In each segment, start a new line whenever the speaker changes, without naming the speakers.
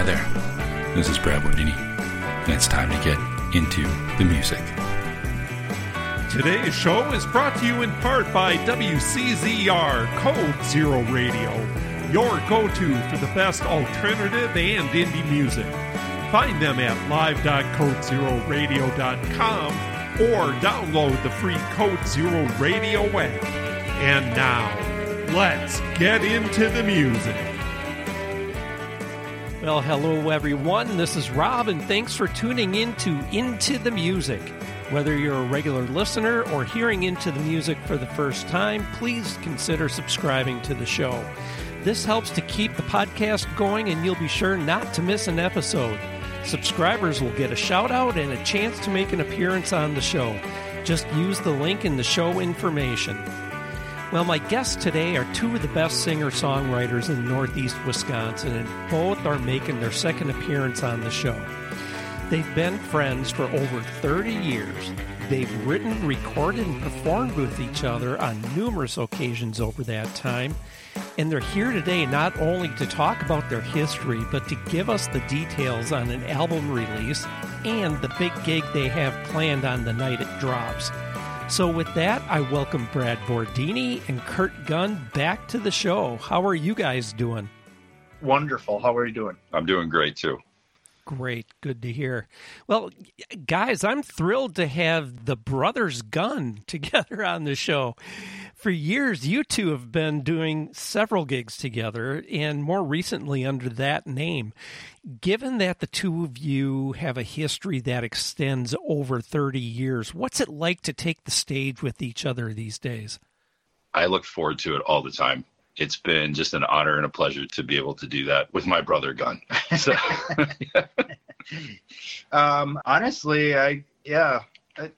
Hi there. This is Brad Bordini, and it's time to get into the music.
Today's show is brought to you in part by WCZR Code Zero Radio, your go to for the best alternative and indie music. Find them at live.codezeroradio.com or download the free Code Zero Radio app. And now, let's get into the music.
Well, hello everyone. This is Rob, and thanks for tuning in to Into the Music. Whether you're a regular listener or hearing into the music for the first time, please consider subscribing to the show. This helps to keep the podcast going, and you'll be sure not to miss an episode. Subscribers will get a shout out and a chance to make an appearance on the show. Just use the link in the show information. Well, my guests today are two of the best singer songwriters in northeast Wisconsin, and both are making their second appearance on the show. They've been friends for over 30 years. They've written, recorded, and performed with each other on numerous occasions over that time. And they're here today not only to talk about their history, but to give us the details on an album release and the big gig they have planned on the night it drops. So, with that, I welcome Brad Bordini and Kurt Gunn back to the show. How are you guys doing?
Wonderful. How are you doing?
I'm doing great too.
Great. Good to hear. Well, guys, I'm thrilled to have the Brothers Gunn together on the show. For years, you two have been doing several gigs together, and more recently under that name. Given that the two of you have a history that extends over 30 years, what's it like to take the stage with each other these days?
I look forward to it all the time. It's been just an honor and a pleasure to be able to do that with my brother Gunn. So,
um, honestly, I yeah,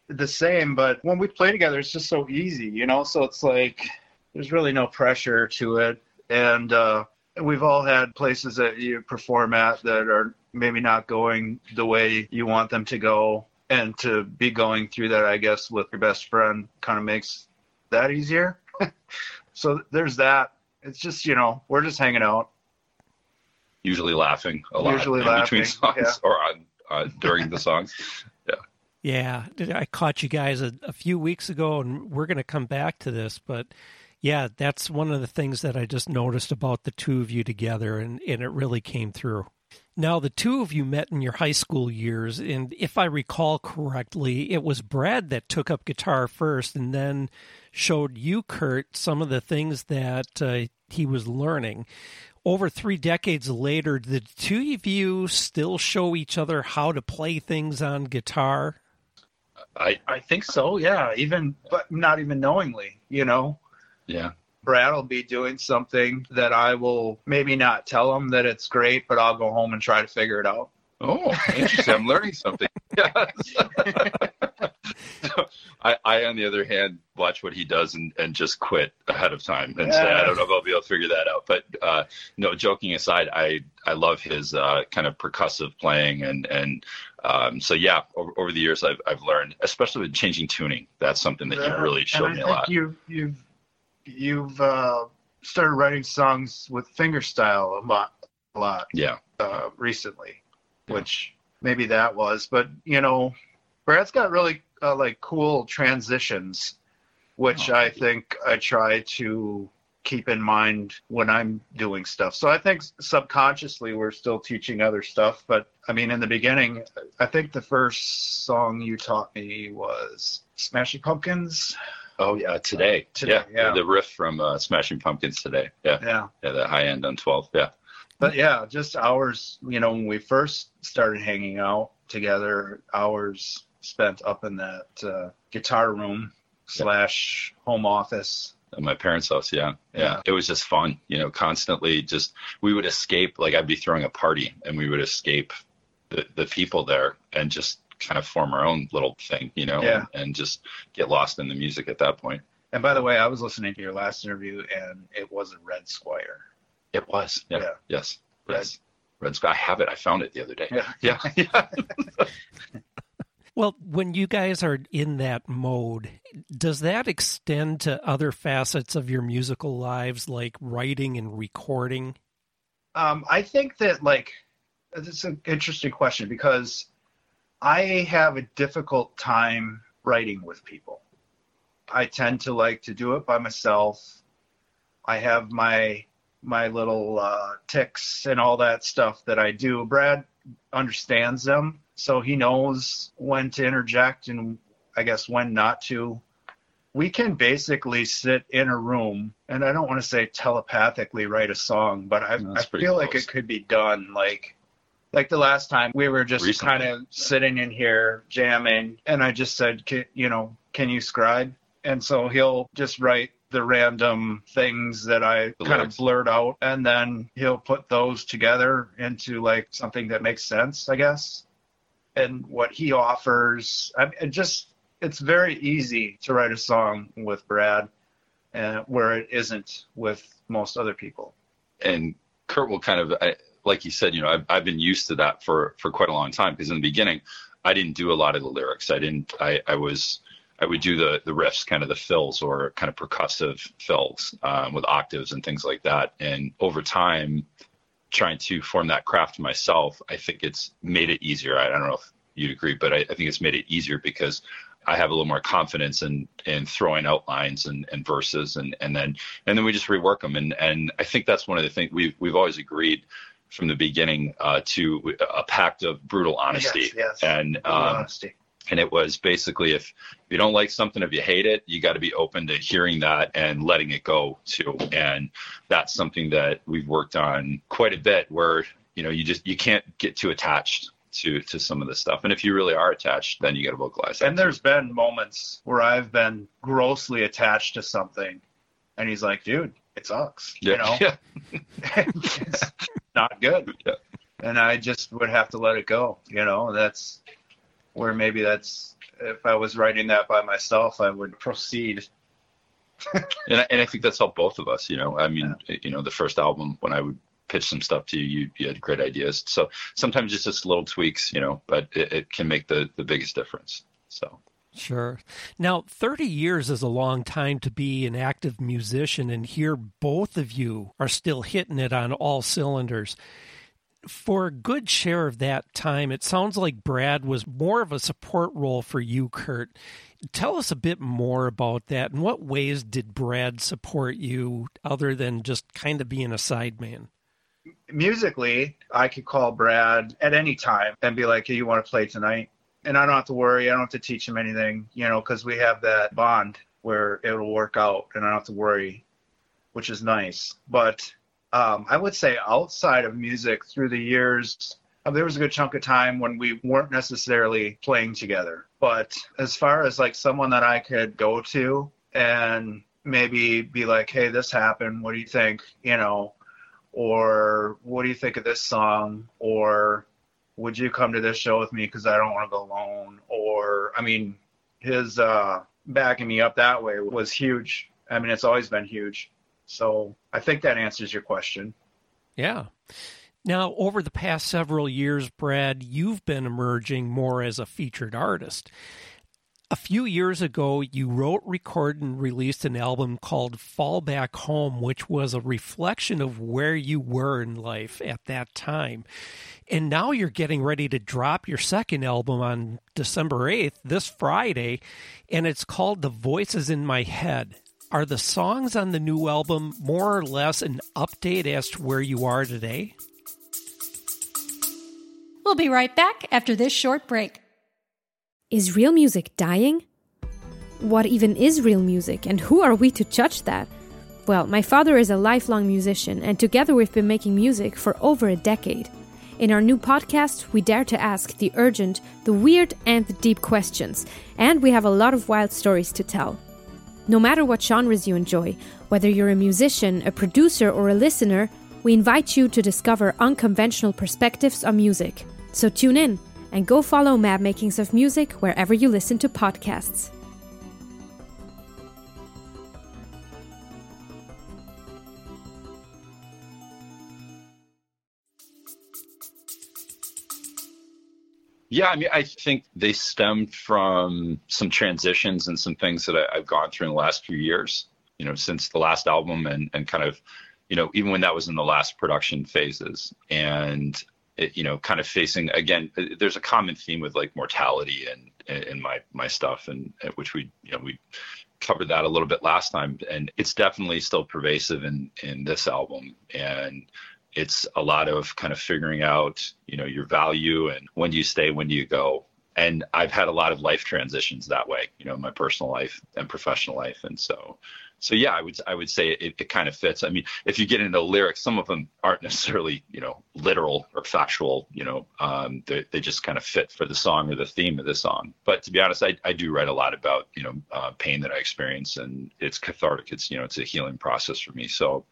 the same. But when we play together, it's just so easy, you know. So it's like there's really no pressure to it, and uh, we've all had places that you perform at that are maybe not going the way you want them to go, and to be going through that, I guess, with your best friend kind of makes that easier. so there's that. It's just you know we're just hanging out.
Usually laughing a lot
Usually
in
laughing,
between songs
yeah.
or on, uh, during the songs.
Yeah, I caught you guys a, a few weeks ago, and we're going to come back to this. But yeah, that's one of the things that I just noticed about the two of you together, and, and it really came through. Now, the two of you met in your high school years, and if I recall correctly, it was Brad that took up guitar first and then showed you, Kurt, some of the things that uh, he was learning. Over three decades later, the two of you still show each other how to play things on guitar?
I
I think so. Yeah, even but not even knowingly, you know.
yeah.
Brad will be doing something that I will maybe not tell him that it's great, but I'll go home and try to figure it out.
Oh, interesting. I'm learning something. so, I, I, on the other hand, watch what he does and, and just quit ahead of time and say, I don't know if I'll be able to figure that out. But uh, no, joking aside, I, I love his uh, kind of percussive playing. And, and um, so, yeah, over, over the years, I've, I've learned, especially with changing tuning. That's something that you've really showed
and
me
I
a
think
lot.
You, you've you've uh, started writing songs with fingerstyle a lot, a lot
Yeah.
uh, recently, which maybe that was. But you know, Brad's got really uh, like cool transitions, which
Oh,
I
you.
think I try to keep in mind when I'm doing stuff. So I think subconsciously we're still teaching other stuff. But I mean, in the beginning, I think the first song you taught me was Smashing Pumpkins.
Oh, yeah. Today.
Today,
yeah.
yeah.
The riff from uh, Smashing Pumpkins today. Yeah.
Yeah.
Yeah. The high end on 12. Yeah.
But yeah, just hours, you know, when we first started hanging out together, hours spent up in that uh, guitar room slash home office.
At my parents' house, yeah. yeah. It was just fun, you know, constantly just we would escape like I'd be throwing a party and we would escape the, the people there and just kind of form our own little thing, you know,
Yeah.
and, and just get lost in the music at that point.
And by the way, I was listening to your last interview and it was a Red Squier.
It was. Yeah.
Yeah.
Yes.
Red.
Yes. Red Squier. I have it. I found it the other day.
Yeah.
Yeah. yeah.
Well, when you guys are in that mode, does that extend to other facets of your musical lives, like writing and recording?
Um, I think that like It's an interesting question because I have a difficult time writing with people. I tend to like to do it by myself. I have my my little uh, ticks and all that stuff that I do. Brad understands them, so he knows when to interject and I guess when not to. We can basically sit in a room, and I don't want to say telepathically write a song, but I, I feel like it could be done. Like, like the last time we were just kind of sitting in here jamming, and I just said, you know, can you scribe? And so he'll just write the random things that I
The
kind of blurt out, and then he'll put those together into like something that makes sense, I guess. And what he offers, I it just it's very easy to write a song with Brad, uh, where it isn't with most other people.
and Kurt will kind of, I, like you said, you know, I've, I've been used to that for for quite a long time because in the beginning, I didn't do a lot of the lyrics. I didn't. I, I was. I would do the the riffs, kind of the fills or kind of percussive fills um, with octaves and things like that. And over time, trying to form that craft myself, I think it's made it easier. I, I don't know if you'd agree, but I, I think it's made it easier because I have a little more confidence in in throwing out lines and, and verses and, and then and then we just rework them and and I think that's one of the things we've we've always agreed from the beginning uh, to a pact of brutal honesty
Yes, yes.
and
Brutal
um,
honesty.
And it was basically if you don't like something if you hate it you got to be open to hearing that and letting it go too and that's something that we've worked on quite a bit where you know you just you can't get too attached to to some of this stuff and if you really are attached then you got to vocalize
And there's been moments where I've been grossly attached to something, and he's like, "Dude, it sucks,"
too.
you know,
yeah
it's not good.
Yeah.
And I just would have to let it go, you know. That's where maybe that's if I was writing that by myself, I would proceed.
and I, and I think that's helped both of us. You know, I mean, you know, the first album when I would pitch some stuff to you, you, you had great ideas. So sometimes it's just little tweaks, you know, but it, it can make the the biggest difference. So
Sure. Now, 30 years is a long time to be an active musician, and here both of you are still hitting it on all cylinders. For a good share of that time, it sounds like Brad was more of a support role for you, Kurt. Tell us a bit more about that. In what ways did Brad support you other than just kind of being a sideman?
musically, I could call Brad at any time and be like, hey, you want to play tonight? And I don't have to worry. I don't have to teach him anything, you know, because we have that bond where it'll work out and I don't have to worry, which is nice. But um, I would say outside of music through the years, uh, there was a good chunk of time when we weren't necessarily playing together. But as far as like someone that I could go to and maybe be like, hey, this happened. What do you think? You know, or what do you think of this song or would you come to this show with me because i don't want to go alone or i mean his uh backing me up that way was huge i mean it's always been huge so i think that answers your question
Yeah. Now, over the past several years, Brad, you've been emerging more as a featured artist. A few years ago, you wrote, recorded, and released an album called Fall Back Home, which was a reflection of where you were in life at that time. And now you're getting ready to drop your second album on December 8th, this Friday, and it's called The Voices in My Head. Are the songs on the new album more or less an update as to where you are today?
We'll be right back after this short break.
Is real music dying? What even is real music, and who are we to judge that? Well, my father is a lifelong musician, and together we've been making music for over a decade. In our new podcast, we dare to ask the urgent, the weird, and the deep questions, and we have a lot of wild stories to tell. No matter what genres you enjoy, whether you're a musician, a producer, or a listener, we invite you to discover unconventional perspectives on music. So tune in and go follow Mad Makings of Music wherever you listen to podcasts.
Yeah, I mean, I think they stemmed from some transitions and some things that I, I've gone through in the last few years. You know, since the last album and and kind of, you know, even when that was in the last production phases. And it, you know, kind of facing again. Uh, there's a common theme with like mortality and in my my stuff, and which we you know we covered that a little bit last time, and it's definitely still pervasive in in this album, and it's a lot of kind of figuring out you know your value and when do you stay, when do you go, and I've had a lot of life transitions that way, you know, my personal life and professional life, and so so yeah, I would I would say it, it kind of fits. I mean, if you get into lyrics, some of them aren't necessarily you know literal or factual. You know, um, they they just kind of fit for the song or the theme of the song. But to be honest, I I do write a lot about you know uh, pain that I experience, and it's cathartic. It's you know it's a healing process for me. So,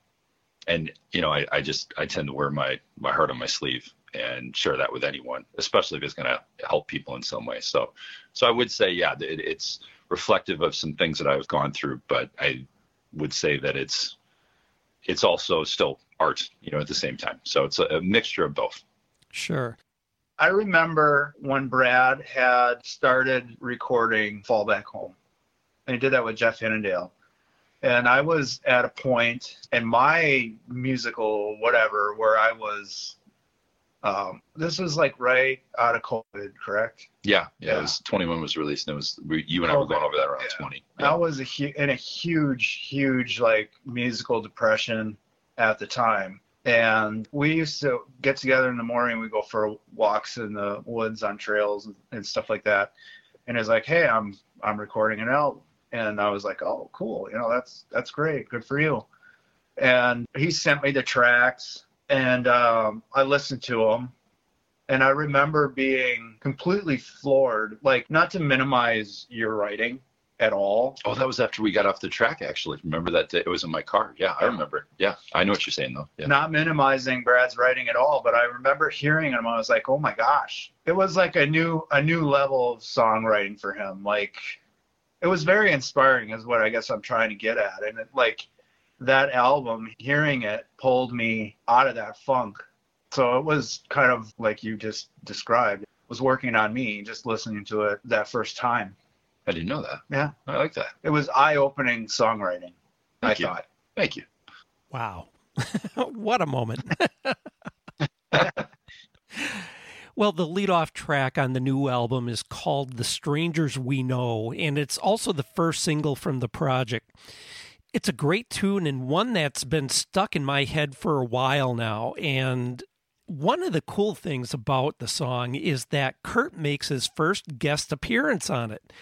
and you know I I just I tend to wear my my heart on my sleeve and share that with anyone, especially if it's going to help people in some way. So, so I would say, yeah, it, it's reflective of some things that I've gone through, but I would say that it's it's also still art, you know, at the same time. So it's a, a mixture of both.
Sure.
I remember when Brad had started recording Fall Back Home, and he did that with Jeff Hinnendale. And I was at a point in my musical whatever where I was um, this was like right out of COVID, correct?
Yeah, yeah. yeah. It was 21 was released, and it was we, you and I were going over that around yeah. 20.
Yeah. I was a hu- in a huge, huge like musical depression at the time, and we used to get together in the morning. We go for walks in the woods on trails and, and stuff like that. And it's like, hey, I'm I'm recording an album, and I was like, oh, cool. You know, that's that's great. Good for you. And he sent me the tracks and um, I listened to them. And I remember being completely floored, like not to minimize your writing at all.
Oh, that was after we got off the track, actually. Remember that? Day? it was in my car. Yeah, I remember. Yeah, I know what you're saying, though. Yeah.
Not minimizing Brad's writing at all, but I remember hearing him. I was like, oh my gosh, it was like a new a new level of songwriting for him. Like, it was very inspiring, is what I guess I'm trying to get at. And it, like, that album, hearing it pulled me out of that funk. So it was kind of like you just described. It was working on me just listening to it that first time.
I didn't know that.
Yeah.
I like that.
It was eye-opening songwriting.
Thank
I
you.
thought.
Thank you.
Wow. what a moment. Well, the lead-off track on the new album is called The Strangers We Know, and it's also the first single from the project it's a great tune and one that's been stuck in my head for a while now. And one of the cool things about the song is that Kurt makes his first guest appearance on it.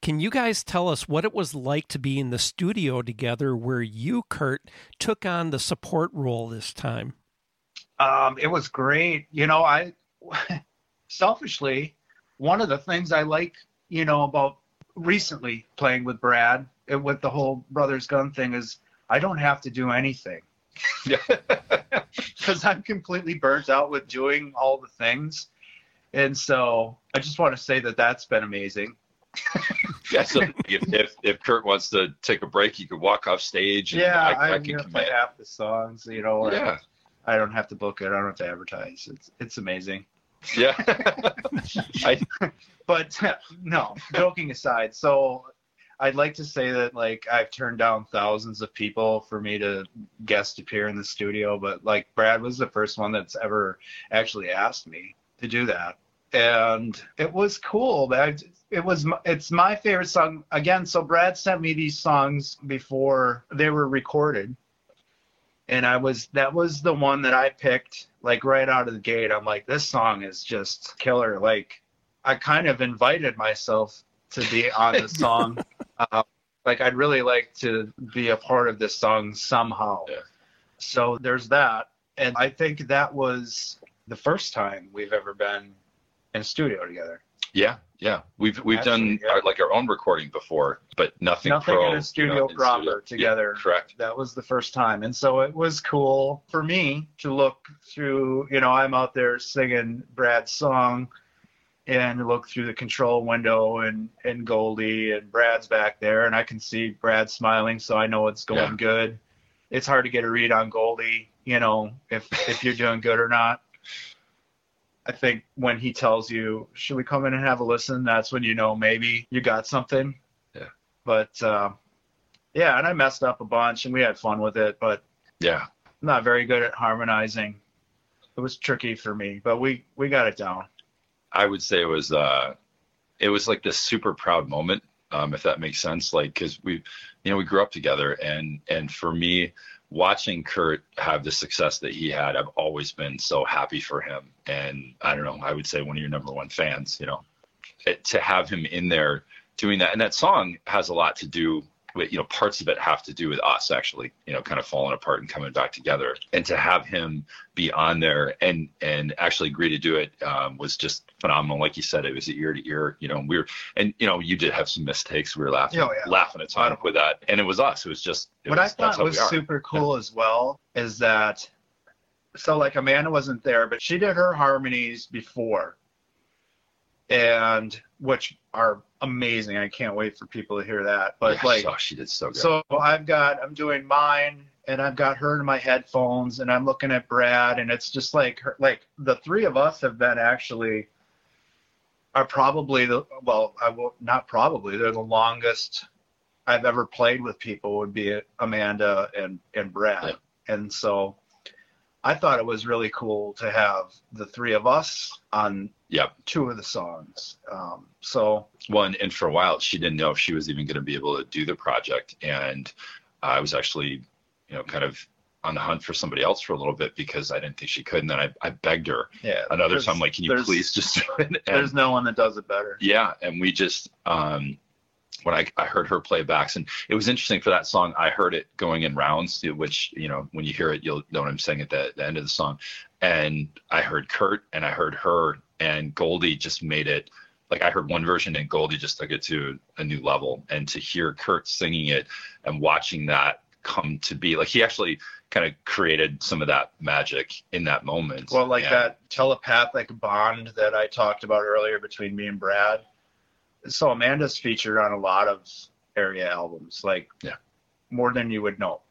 Can you guys tell us what it was like to be in the studio together where you, Kurt, took on the support role this time?
Um, it was great. You know, I selfishly, one of the things I like, you know, about recently playing with Brad and with the whole brothers Gunn thing is I don't have to do anything. Because I'm completely burnt out with doing all the things. And so I just want to say that that's been amazing.
yeah, so if, if, if Kurt wants to take a break, he could walk off stage.
yeah, I, I can play half the songs, you know.
Yeah.
I don't have to book it. I don't have to advertise. It's it's amazing.
Yeah.
I, but no, joking aside. So I'd like to say that like I've turned down thousands of people for me to guest appear in the studio, but like Brad was the first one that's ever actually asked me to do that, and it was cool. That it was it's my favorite song again. So Brad sent me these songs before they were recorded, and I was that was the one that I picked like right out of the gate. I'm like, this song is just killer. Like I kind of invited myself to be on the song. uh, like I'd really like to be a part of this song somehow.
Yeah.
So there's that, and I think that was the first time we've ever been in a studio together.
Yeah, yeah, we've we've done yeah. Our, like our own recording before, but nothing.
Nothing
pro,
in a studio you know, proper studio. together.
Yeah, correct.
That was the first time, and so it was cool for me to look through. You know, I'm out there singing Brad's song and look through the control window and and Goldie and Brad's back there and I can see Brad smiling so I know it's going yeah. good. It's hard to get a read on Goldie, you know, if if you're doing good or not. I think when he tells you, "Should we come in and have a listen?" that's when you know maybe you got something.
Yeah.
But uh, yeah, and I messed up a bunch and we had fun with it, but
yeah,
I'm not very good at harmonizing it was tricky for me, but we we got it down.
I would say it was uh, it was like this super proud moment, um, if that makes sense. Like because we, you know, we grew up together, and and for me, watching Kurt have the success that he had, I've always been so happy for him. And I don't know, I would say one of your number one fans. You know, to have him in there doing that, and that song has a lot to do you know parts of it have to do with us actually you know kind of falling apart and coming back together. And to have him be on there and and actually agree to do it um, was just phenomenal. Like you said it was ear to ear you know we were and you know you did have some mistakes. We were laughing
Oh, yeah.
laughing a ton with that. And it was us. It was just it
what
was,
I thought was super cool as well is that so like Amanda wasn't there, but she did her harmonies before, and which are amazing. I can't wait for people to hear that. But
Yeah,
like,
oh, she did so good
so I've got I'm doing mine, and I've got her in my headphones, and I'm looking at Brad, and it's just like her, like the three of us have been actually are probably the well, I will not probably they're the longest I've ever played with people would be Amanda and and Brad, and so I thought it was really cool to have the three of us on
Yep.
two of the songs. Um, so
Well, and, and for a while, she didn't know if she was even going to be able to do the project. And I was actually, you know, kind of on the hunt for somebody else for a little bit because I didn't think she could. And then I, I begged her
yeah,
another
there's-
time, like, can you please just do it? And,
There's no one that does it better.
yeah. And we just, um, when I, I heard her playbacks and it was interesting for that song, I heard it going in rounds, which, you know, when you hear it, you'll know what I'm saying at the, the end of the song. And I heard Kurt and I heard her and Goldie just made it like I heard one version and Goldie just took it to a new level. And to hear Kurt singing it and watching that come to be like he actually kind of created some of that magic in that moment.
Well, like
And-
that telepathic bond that I talked about earlier between me and Brad. So Amanda's featured on a lot of area albums, like
Yeah.
more than you would know.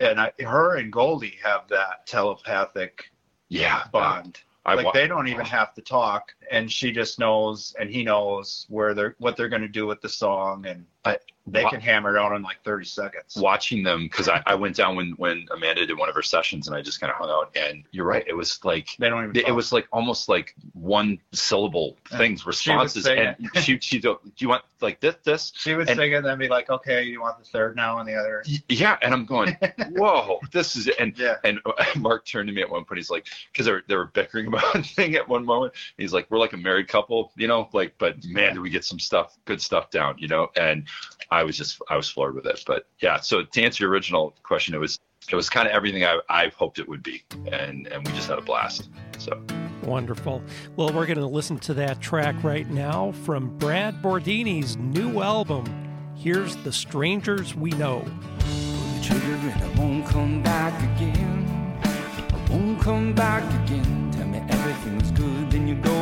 And I, her and Goldie have that telepathic
Yeah.
bond.
I
like
wa-
they don't even have to talk, and she just knows, and he knows where they're what they're going to do with the song, and
I-
they can hammer it out in like 30 seconds.
watching them because I, I went down when when Amanda did one of her sessions and I just kind of hung out and you're right it was like
They don't even.
it
talk.
was like almost like one syllable things responses
say
and she she do, do you want like this this
She would
and-
sing it and then be like, "Okay, you want the third now and the other?"
Yeah and I'm going whoa this is and
Yeah.
and Mark turned to me at one point he's like because they were they were bickering about a thing at one moment he's like we're like a married couple you know like but man did we get some stuff good stuff down you know and I was just I was floored with it but yeah so to answer your original question it was it was kind of everything I, I hoped it would be and and we just had a blast so
Wonderful. Well, we're going to listen to that track right now from Brad Bordini's new album. Here's The Strangers We Know.
the trigger and I won't come back again. I won't come back again. Tell me everything's good, then you go again.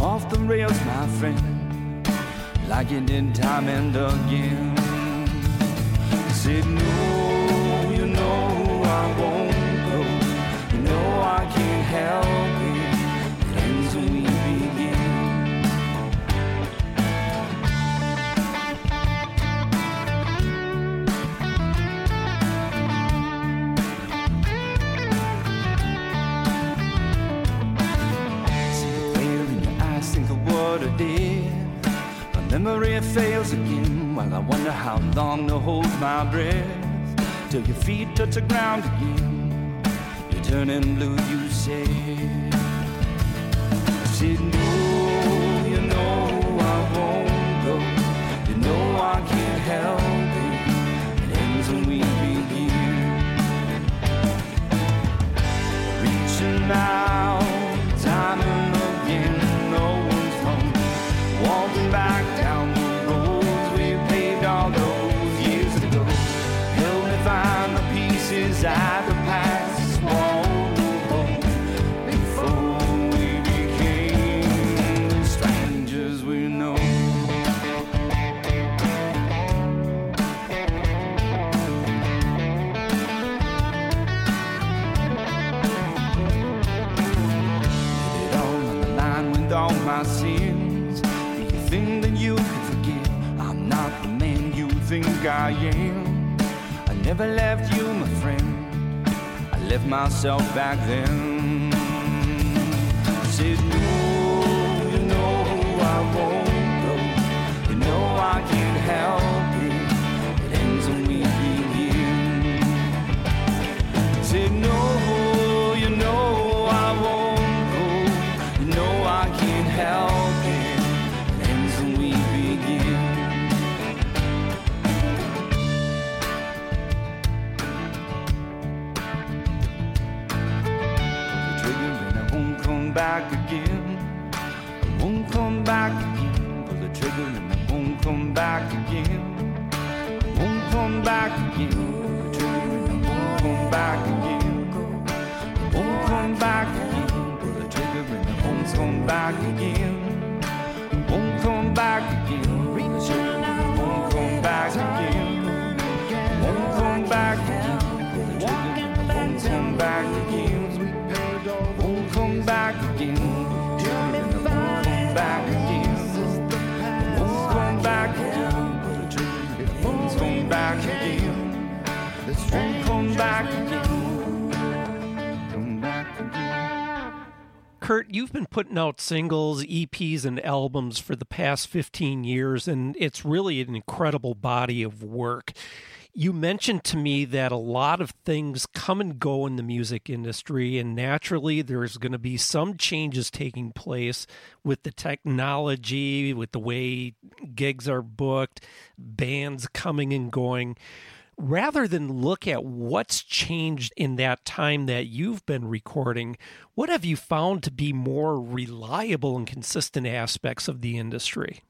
Off the rails, my friend, like you did time and again. Said no, you know I won't go. You know I can't help what I did. My memory fails again while I wonder how long to hold my breath. Till your feet touch the ground again. You're turning blue, you say. I said, No, you know I won't go. You know I can't help it. It ends when we begin reaching out, myself back then. Said, no, you know I won't go. You know I can't help come back again. Trigger and come back again. Won't come back again. Pull the trigger and I won't come back again. Won't come back again. Trigger and I won't come back again. Won't come back again. Pull the trigger and I won't come back again. Won't come back again. Won't come back again. Back again. Come back again.
Kurt, you've been putting out singles, EPs, and albums for the past 15 years, and it's really an incredible body of work. You mentioned to me that a lot of things come and go in the music industry, and naturally, there's going to be some changes taking place with the technology, with the way gigs are booked, bands coming and going rather than look at what's changed in that time that you've been recording, what have you found to be more reliable and consistent aspects of the industry?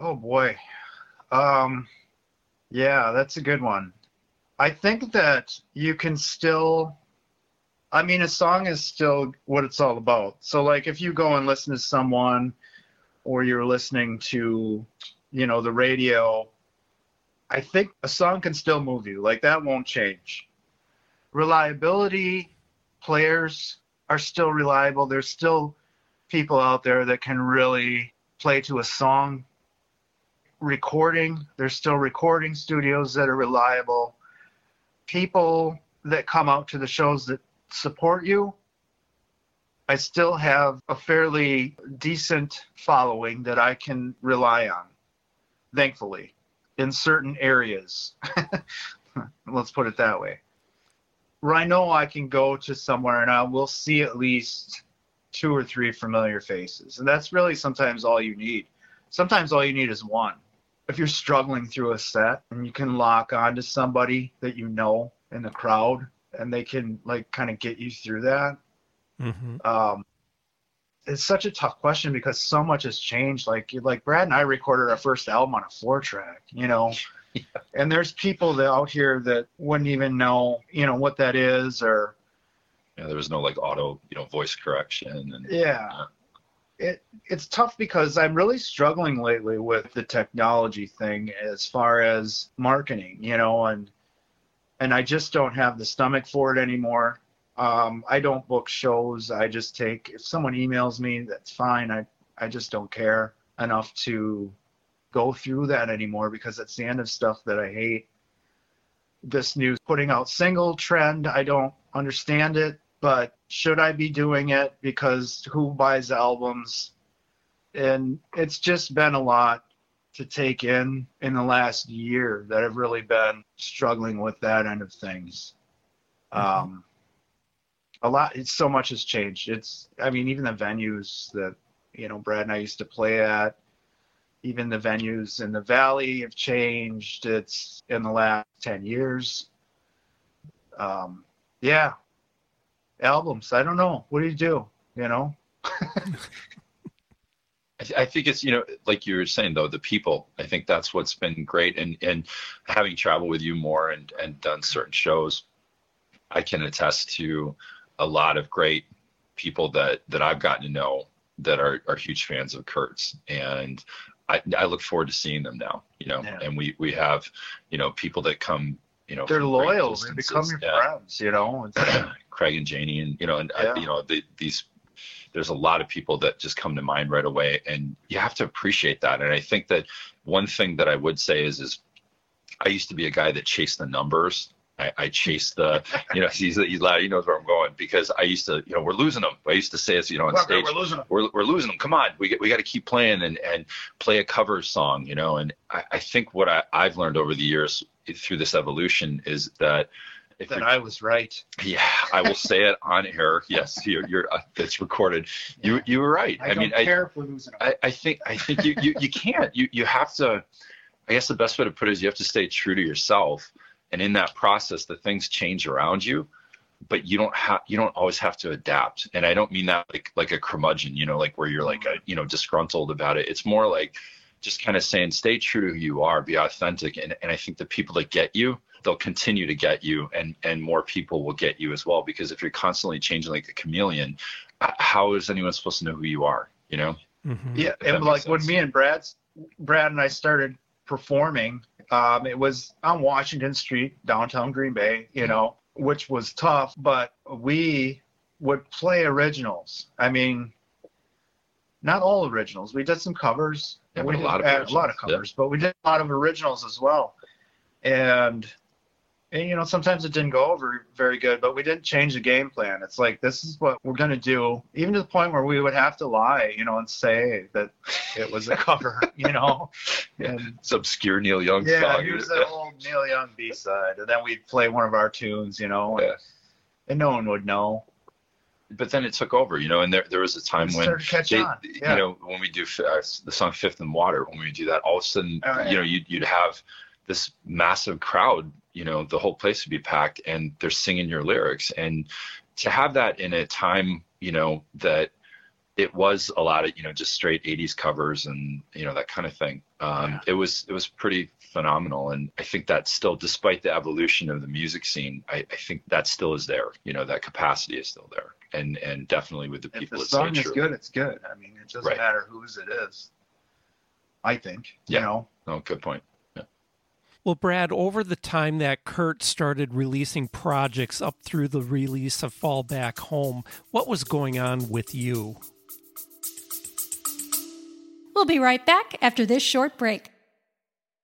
Oh boy. Um yeah, that's a good one. I think that you can still I mean a song is still what it's all about. So like if you go and listen to someone or you're listening to you know the radio I think a song can still move you. Like that won't change. Reliability players are still reliable. There's still people out there that can really play to a song. Recording, there's still recording studios that are reliable. People that come out to the shows that support you. I still have a fairly decent following that I can rely on, thankfully in certain areas. Let's put it that way. Where I know I can go to somewhere and I will see at least two or three familiar faces. And that's really sometimes all you need. Sometimes all you need is one. If you're struggling through a set and you can lock on to somebody that you know in the crowd and they can like kind of get you through that.
Mm-hmm.
Um, it's such a tough question because so much has changed. Like like Brad and I recorded our first album on a four track, you know.
Yeah.
And there's people that out here that wouldn't even know, you know, what that is or
Yeah, there was no like auto, you know, voice correction and
yeah. It it's tough because I'm really struggling lately with the technology thing as far as marketing, you know, and and I just don't have the stomach for it anymore. Um, I don't book shows. I just take if someone emails me, that's fine. I I just don't care enough to go through that anymore because it's the end of stuff that I hate. This new putting out single trend, I don't understand it, but should I be doing it? Because who buys albums? And it's just been a lot to take in in the last year that I've really been struggling with that end of things. Um, a lot it's so much has changed. It's i mean even the venues that you know brad and i used to play at even the venues in the valley have changed. It's in the last 10 years. Um yeah albums. I don't know. What do you do? You know?
I, th- I think it's you know like you were saying though the people. I think that's what's been great. And and having traveled with you more and and done certain shows I can attest to a lot of great people that that I've gotten to know that are are huge fans of Kurt's and I, I look forward to seeing them now you know.
Yeah.
and we we have you know people that come you know
they're loyal. They become your
Yeah.
friends you know
Craig and Janie, and you know, and
Yeah.
uh, you know, the, these. There's a lot of people that just come to mind right away, and you have to appreciate that. And I think that one thing that I would say is, is I used to be a guy that chased the numbers I, I chase the, you know, he's he's loud. He knows where I'm going because I used to, you know, we're losing them. I used to say this, you know, on
We're-
stage,
we're losing 'em.
We're, we're losing them. Come on, we get, we got to keep playing and and play a cover song, you know. And I, I think what I, I've learned over the years through this evolution is that if
That I was right.
yeah, I will say it on air. Yes, you're, you're uh, it's recorded. You you were right.
I,
I,
don't
mean, I,
care if we're losing.
I I think I think you, you you can't. You you have to. I guess the best way to put it is you have to stay true to yourself, and in that process, the things change around you, but you don't have you don't always have to adapt. And I don't mean that like like a curmudgeon, you know, like where you're like a, you know disgruntled about it. It's more like just kind of saying stay true to who you are, be authentic, and and I think the people that get you they'll continue to get you and and more people will get you as well because if you're constantly changing like a chameleon how is anyone supposed to know who you are you know
Mhm.
Yeah,
that
and
makes
like when me and Brad's Brad and I started performing, um, it was on Washington Street, downtown Green Bay, you know, which was tough, but we would play originals. I mean, not all originals. We did some covers.
Yeah,
we
but a lot of
a lot of covers, but we did a lot of originals as well. And and you know sometimes it didn't go over very good but we didn't change the game plan it's like this is what we're going to do even to the point where we would have to lie you know and say that it was a cover you know and
it's obscure neil young
yeah
song
here's the old neil young b-side and then we'd play one of our tunes you know and,
Yeah.
and no one would know
but then it took over you know and there there was a time when they-
yeah.
you know when we do uh, the song fifth in water when we do that all of a sudden
Oh, yeah.
you know you'd, you'd have this massive crowd you know the whole place would be packed and they're singing your lyrics and to have that in a time you know that it was a lot of you know just straight 80s covers and you know that kind of thing um,
Yeah.
it was it was pretty phenomenal and i think that still despite the evolution of the music scene I, I think that still is there you know that capacity is still there and and definitely with the people.
if the
that stay
song is good it's good i mean it doesn't
Right.
matter whose it is i think
Yeah.
you know
oh good point
Well, Brad, over the time that Kurt started releasing projects up through the release of Fall Back Home, what was going on with you?
We'll be right back after this short break.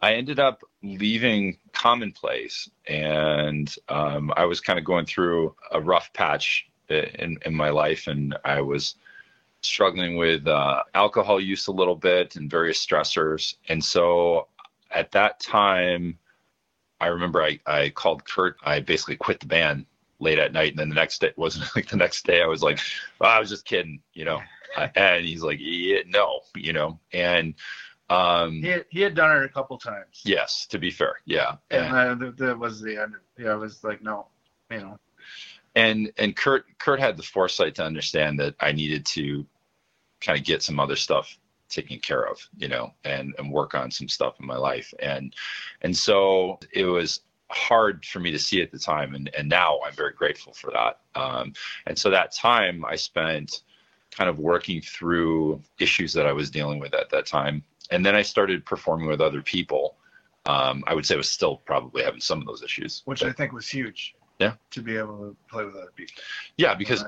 I ended up leaving Commonplace, and um, I was kind of going through a rough patch in in my life, and I was struggling with uh, alcohol use a little bit and various stressors. And so, at that time, I remember I I called Kurt. I basically quit the band late at night, and then the next day wasn't like the next day. I was like, "Oh, I was just kidding, you know. And he's like, yeah, no, you know, and. Um,
he, he had done it a couple times.
Yes, to be fair, yeah,
and
and
uh, that, that was the end yeah i was like no you know.
And, and Kurt Kurt had the foresight to understand that I needed to kind of get some other stuff taken care of, you know, and and work on some stuff in my life, and and so it was hard for me to see at the time, and and now I'm very grateful for that. Um, and so that time I spent kind of working through issues that I was dealing with at that time, and then I started performing with other people. Um, I would say I was still probably having some of those issues,
which
but-
i think was huge
Yeah.
to be able to play with other people
yeah, because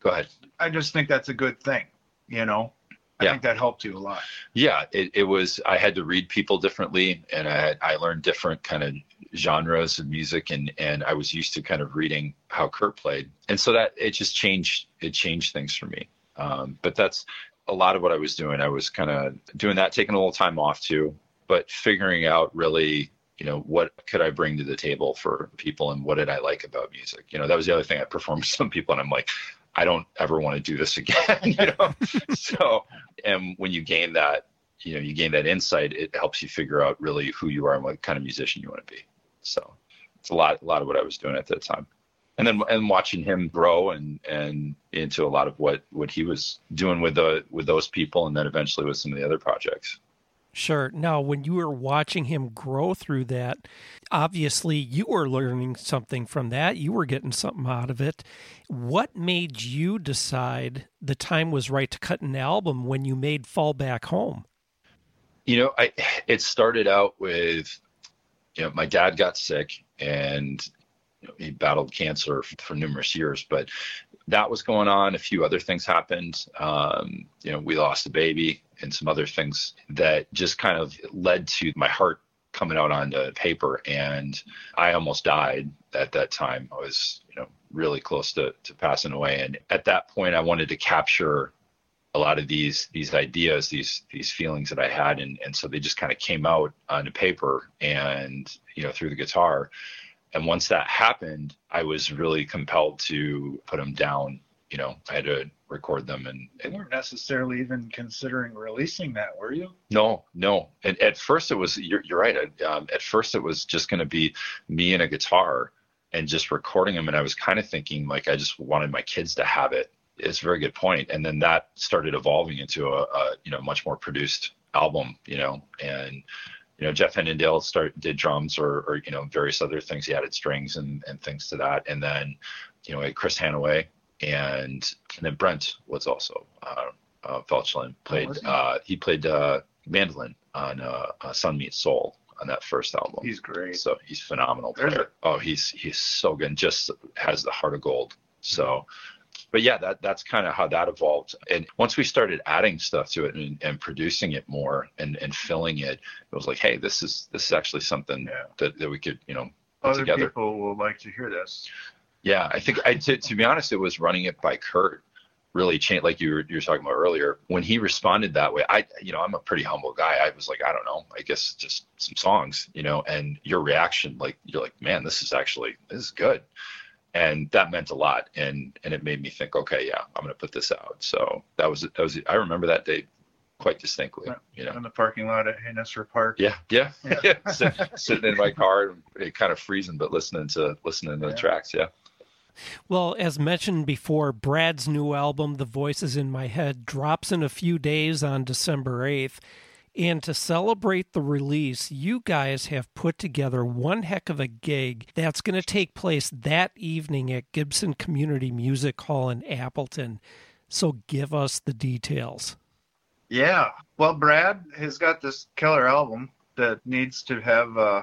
go ahead.
I just think that's a good thing. You know, I
Yeah.
think that helped you a lot.
yeah it, it was i had to read people differently and i had, i learned different kind of genres of music and and i was used to kind of reading how kurt played and so that it just changed it changed things for me um, but that's a lot of what i was doing i was kind of doing that taking a little time off too but figuring out really you know what could i bring to the table for people and what did i like about music? You know that was the other thing i performed with some people and i'm like i don't ever want to do this again you know? So and when you gain that you know you gain that insight it helps you figure out really who you are and what kind of musician you want to be. So it's a lot a lot of what i was doing at that time and then and watching him grow and and into a lot of what what he was doing with the with those people and then eventually with some of the other projects
Sure. Now, when you were watching him grow through that, obviously you were learning something from that. You were getting something out of it. What made you decide the time was right to cut an album when you made Fall Back Home?
You know, I it started out with, you know, my dad got sick and he battled cancer for, numerous years, but that was going on. A few other things happened. Um, you know, we lost a baby and some other things that just kind of led to my heart coming out onto paper. And I almost died at that time. I was, you know, really close to, to passing away. And at that point, I wanted to capture a lot of these these ideas, these these feelings that I had, and and so they just kind of came out onto paper and you know through the guitar. And once that happened, I was really compelled to put them down. You know, I had to record them and, and
you weren't necessarily even considering releasing that, were you?
No, no. And at first it was, you're, you're right. Um, at first it was just going to be me and a guitar and just recording them. And I was kind of thinking like, I just wanted my kids to have it. It's a very good point. And then that started evolving into a, a you know, much more produced album, you know, and, you know, Jeff Hennendale start did drums or, or, you know, various other things. He added strings and, and things to that. And then, you know, Chris Hanaway and and then Brent was also uh, uh, Felchland played. Oh, he? Uh, he? played uh, mandolin on uh, uh, Sun Meets Soul on that first album.
He's great.
So he's phenomenal player. Oh, he's he's so good. And just has the heart of gold. So, but yeah, that that's kind of how that evolved. And once we started adding stuff to it and, and producing it more and, and filling it, it was like, hey, this is this is actually something yeah. that, that we could you know put
Other
together.
people will like to hear this.
Yeah, I think I to, to be honest, it was running it by Kurt really changed like you were, you were talking about earlier when he responded that way i you know i'm a pretty humble guy i was like i don't know i guess just some songs you know and your reaction like you're like man this is actually this is good and that meant a lot. And and it made me think okay yeah i'm going to put this out. So that was that was i remember that day quite distinctly you know.
In the parking lot at Hanesser Park.
Yeah yeah, yeah. sitting in my car kind of freezing but listening to listening to yeah. the tracks yeah.
Well, as mentioned before, Brad's new album, The Voices in My Head, drops in a few days on December 8th. And to celebrate the release, you guys have put together one heck of a gig that's going to take place that evening at Gibson Community Music Hall in Appleton. So give us the details.
Yeah. Well, Brad has got this killer album that needs to have. Uh...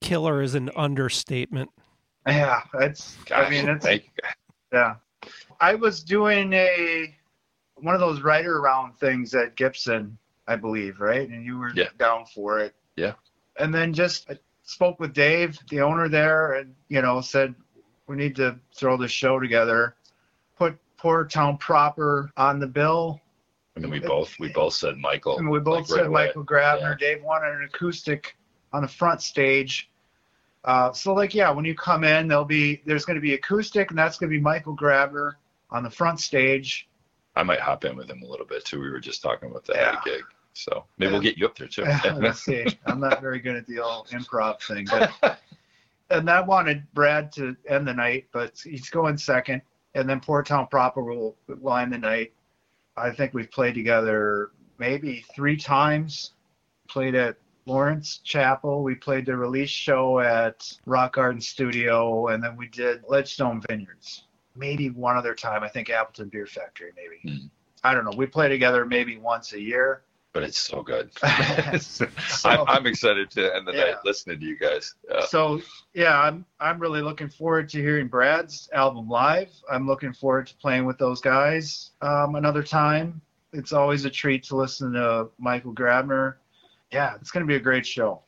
Killer is an understatement.
Yeah, it's. Gosh, I mean, it's. Yeah, I was doing a one of those writer around things at Gibson, I believe, right? And you were
yeah.
down for it.
Yeah.
And then just I spoke with Dave, the owner there, and you know said we need to throw this show together. Put Poor Town Proper on the bill.
And then we both we both said Michael.
And we both like said right Michael Grabner. Yeah. Dave wanted an acoustic on the front stage uh, so like yeah, when you come in, there'll be there's going to be acoustic, and that's going to be Michael Grabner on the front stage.
I might hop in with him a little bit too. We were just talking about that yeah. gig, so maybe we'll get you up there too.
Let's see. I'm not very good at the old improv thing, but and I wanted Brad to end the night, but he's going second, and then Poor Town Proper will line the night. I think we've played together maybe three times. Played at Lawrence Chapel. We played the release show at Rock Garden Studio, and then we did Ledgestone Vineyards. Maybe one other time, I think Appleton Beer Factory, maybe. Mm. I don't know. We play together maybe once a year.
But it's so good. so, I'm, I'm, excited to end the yeah. night listening to you guys.
Yeah. So yeah, I'm I'm really looking forward to hearing Brad's album live. I'm looking forward to playing with those guys um, another time. It's always a treat to listen to Michael Grabner yeah, it's going to be a great show.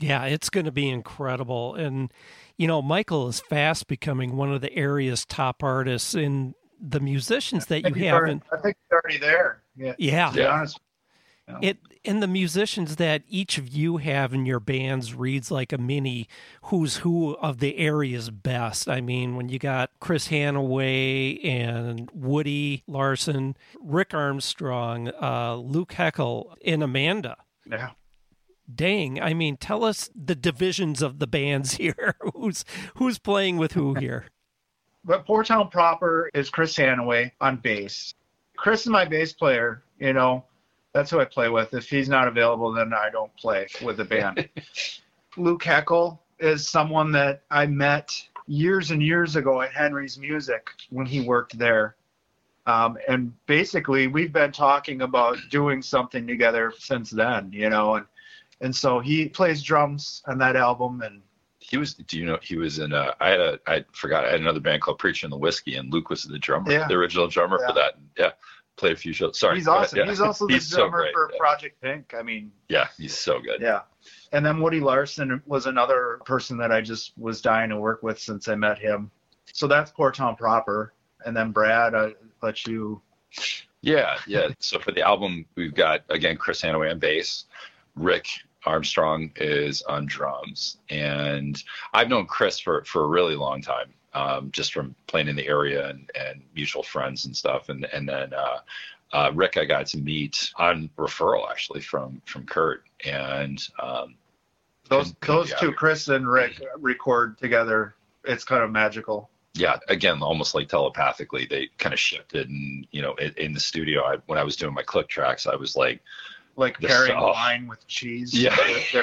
Yeah, it's going to be incredible. And, you know, Michael is fast becoming one of the area's top artists in the musicians that you have.
Already, I think he's already there. Yeah.
Yeah.
To
It and the musicians that each of you have in your bands reads like a mini who's who of the area's best. I mean, when you got Chris Hanaway and Woody Larson, Rick Armstrong, uh, Luke Heckel, and Amanda.
Yeah.
Dang, I mean, tell us the divisions of the bands here. who's who's playing with who here?
But Poor Town proper is Chris Hanaway on bass. Chris is my bass player. You know, That's who I play with. If he's not available, then I don't play with the band. Luke Heckel is someone that I met years and years ago at Henry's Music when he worked there. Um, and basically, we've been talking about doing something together since then, you know. And and so he plays drums on that album, and
he was. Do you know he was in? A, I had a. I forgot. I had another band called Preaching the Whiskey, and Luke was the drummer,
Yeah.
the original drummer
Yeah.
for that. Yeah, played a few shows. Sorry,
he's awesome.
Yeah.
He's also the
He's
drummer
great.
for
yeah.
Project Pink. I mean,
yeah, he's so good.
Yeah. And then Woody Larson was another person that I just was dying to work with since I met him. So that's Poor Town proper. And then Brad, I let you.
Yeah, yeah. So for the album, we've got again Chris Hanaway on bass, Rick Armstrong is on drums, and I've known Chris for for a really long time, um, just from playing in the area and and mutual friends and stuff, and and then. Uh, uh, Rick, I got to meet on referral actually from from Kurt, and um,
Those
couldn't
those two. Chris and Rick, record together. It's kind of magical.
yeah, again, almost like telepathically, they kind of shifted, and you know, in, in the studio, I, when I was doing my click tracks, I was like,
Like pairing wine with cheese.
Yeah.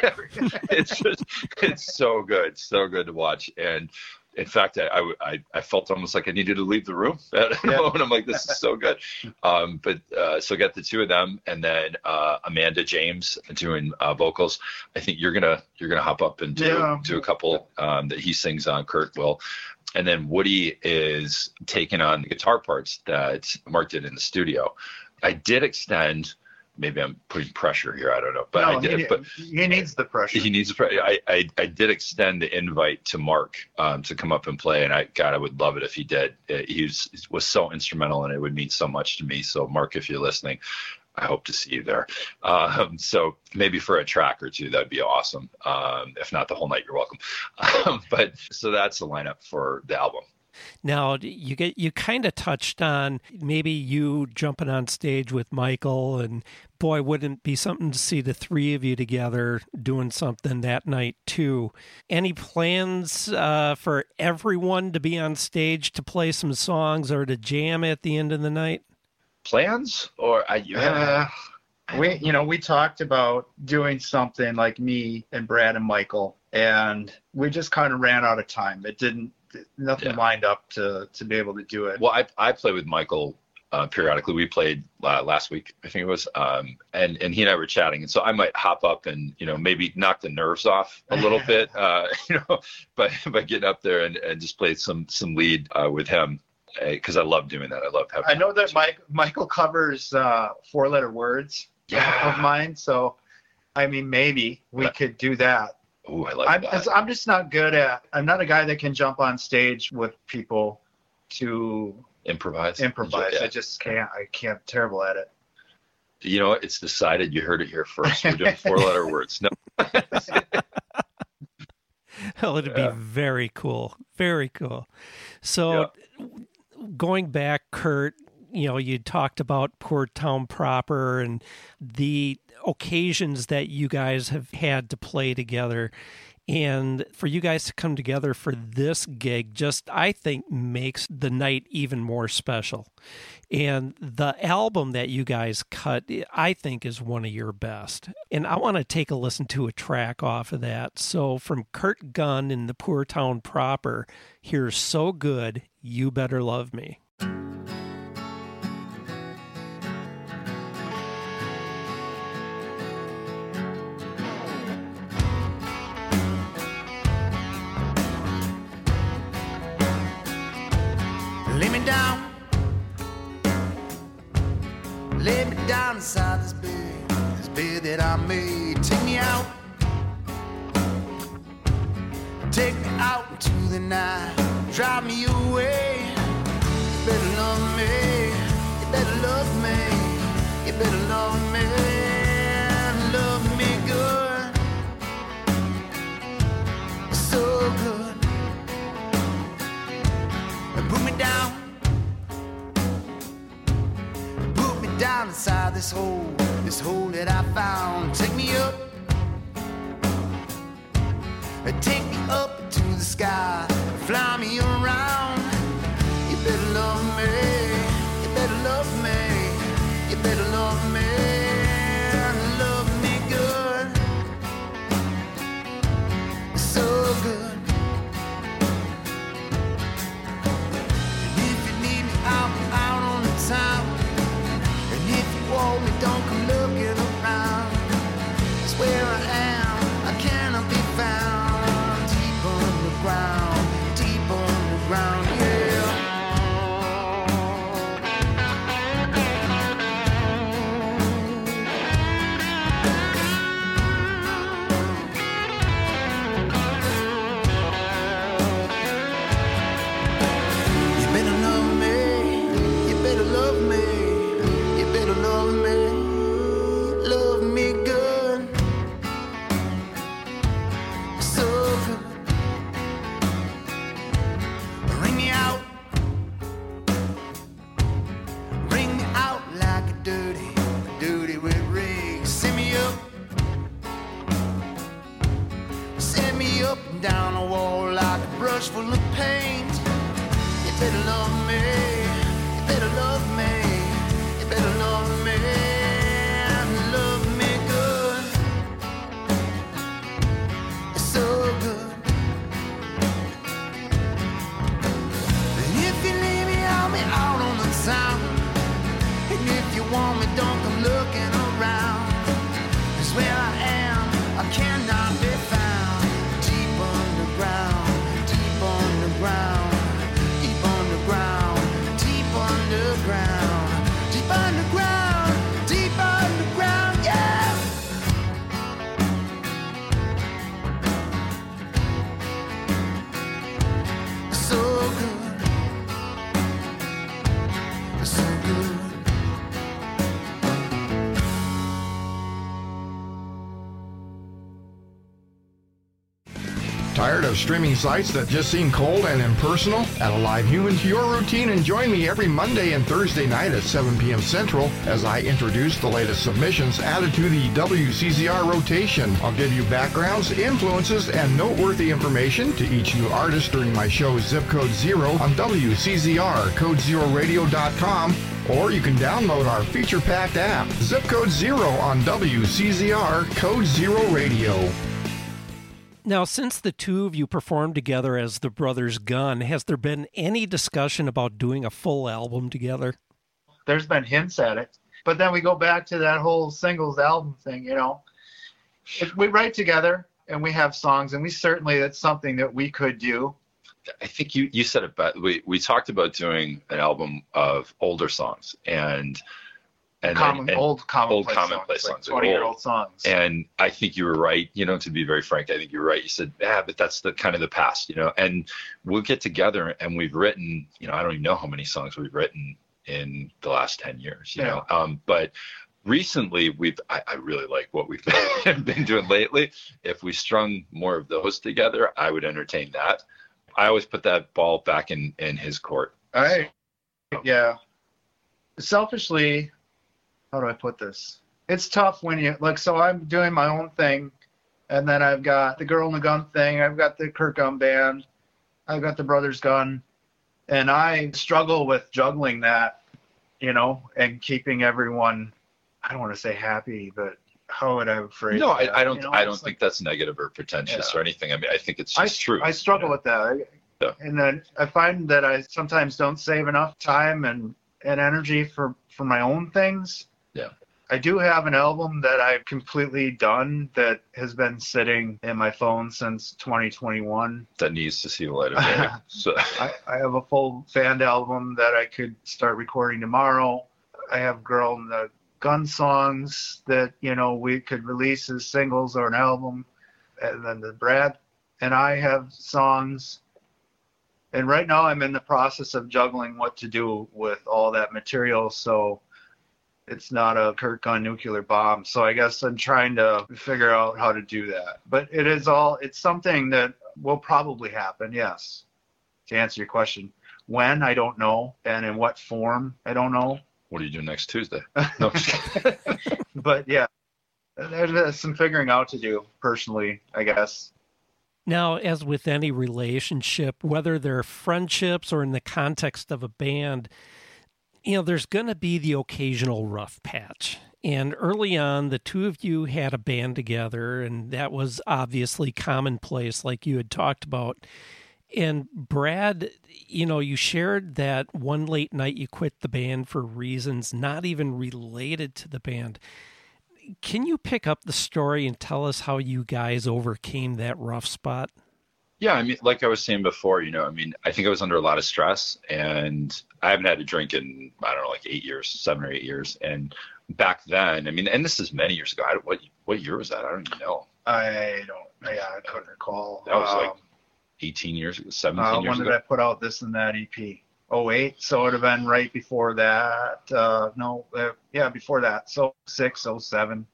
It's just it's so good so good to watch and in fact I, I I felt almost like I needed to leave the room. At
Yeah.
moment I'm like this is so good. Um but uh so got the two of them and then uh Amanda James doing uh vocals. I think you're gonna you're gonna hop up and do
Yeah.
do a couple um that he sings on Kurt will. And then Woody is taking on the guitar parts that Mark did in the studio. I did extend maybe I'm putting pressure here I don't know but
no,
I did
he,
but
he needs the pressure.
he needs. pre- I, I I did extend the invite to Mark um, to come up and play, and I God, I would love it if he did. Uh, He was was so instrumental, and it would mean so much to me. So Mark, if you're listening, I hope to see you there. Um, so maybe for a track or two, that'd be awesome. Um, if not the whole night, you're welcome. Um, but so that's the lineup for the album.
Now you get you kind of touched on maybe you jumping on stage with Michael and boy wouldn't it be something to see the three of you together doing something that night too. Any plans uh, for everyone to be on stage to play some songs or to jam at the end of the night?
Plans or I
Uh, we, you know, we talked about doing something like me and Brad and Michael, and we just kind of ran out of time. It didn't, nothing
Yeah.
lined up to to be able to do it.
Well, I I play with Michael uh, periodically. We played uh, last week, I think it was, um, and and he and I were chatting, and so I might hop up and you know maybe knock the nerves off a little bit, uh, you know, by by getting up there and, and just play some some lead uh, with him because I love doing that. I love having.
I know that Mike Michael covers uh, four letter words
Yeah.
of mine, so I mean maybe we could do that.
Ooh, I like
I'm
that.
I'm just not good at. I'm not a guy that can jump on stage with people to
improvise.
improvise.
Yeah.
I just can't. I can't. Terrible at it.
You know, what? it's decided. You heard it here first. We're doing four letter words. No,
Well, it'd
Yeah.
be very cool. Very cool. So, going back, Kurt, you know, you talked about Poor Town proper and the occasions that you guys have had to play together. And for you guys to come together for this gig, just I think makes the night even more special. And the album that you guys cut, I think, is one of your best. And I want to take a listen to a track off of that. So, from Kurt Gunn in the Poor Town proper, here's So Good, You Better Love Me.
Down inside this bed, this bed that I made. Take me out. Take me out into the night. Drive me away. You better love me. You better love me. You better love me. Down inside this hole, this hole that I found. Take me up. Take me up to the sky. Fly me around. You better love me. You better love me. You better love me. If you want me, don't come looking
streaming sites that just seem cold and impersonal? Add a live human to your routine and join me every Monday and Thursday night at 7 p.m. Central as I introduce the latest submissions added to the WCZR rotation. I'll give you backgrounds, influences, and noteworthy information to each new artist during my show Zip Code Zero on WCZR, CodeZeroRadio.com, or you can download our feature-packed app, Zip Code Zero on WCZR, Code Zero Radio.
Now, since the two of you performed together as the Brothers Gunn, has there been any discussion about doing a full album together?
There's been hints at it, but then we go back to that whole singles album thing. You know, if we write together and we have songs, and we certainly that's something that we could do.
I think you, you said it best. We, we talked about doing an album of older songs and and,
common,
and
old commonplace
old commonplace
songs,
songs,
like twenty year old songs.
And I think you were right. You know, to be very frank, I think you're right. You said, "Yeah, but that's the kind of the past." You know, and we'll get together and we've written. You know, I don't even know how many songs we've written in the last ten years. You
Yeah.
know, um, but recently we've I, I really like what we've been doing lately. If we strung more of those together, I would entertain that. I always put that ball back in in his court.
I, yeah. Selfishly, how do I put this? It's tough when you like. So I'm doing my own thing, and then I've got the girl in the gun thing. I've got the Kurt Gunn band. I've got the Brothers Gunn, and I struggle with juggling that, you know, and keeping everyone. I don't want to say happy, but how would I phrase?
It?
No?
I, I don't.
You know,
I don't think that's negative or pretentious
Yeah.
or anything. I mean, I think it's
I,
just true.
I struggle with that.
Yeah.
And then I find that I sometimes don't save enough time and, and energy for, for my own things.
Yeah.
I do have an album that I've completely done that has been sitting in my phone since 2021.
that needs to see the light of day. So
I, I have a full band album that I could start recording tomorrow. I have Girl in the Gun songs that, you know, we could release as singles or an album. And then the Brad and I have songs. And right now I'm in the process of juggling what to do with all that material. So it's not a Kurt Gunn nuclear bomb. So I guess I'm trying to figure out how to do that. But it is all, it's something that will probably happen, yes to answer your question. When I don't know, and in what form I don't know.
what are you doing next Tuesday? No, I'm just kidding.
But yeah, there's some figuring out to do personally, I guess.
Now, as with any relationship, whether they're friendships or in the context of a band, you know, there's going to be the occasional rough patch. And early on, the two of you had a band together, and that was obviously commonplace, like you had talked about. And Brad, you know, you shared that one late night you quit the band for reasons not even related to the band. Can you pick up the story and tell us how you guys overcame that rough spot?
Yeah, I mean, like I was saying before, you know, I mean, I think I was under a lot of stress, and I haven't had a drink in I don't know, like eight years, seven or eight years. And back then, I mean, and this is many years ago. I, what what year was that? I don't even know.
I don't, yeah, I couldn't recall.
That was like
Um,
18 years ago, 17
uh,
years
when did. I put out this and that EP? 08, so it would have been right before that. Uh, no, uh, yeah, before that. So 06, 07,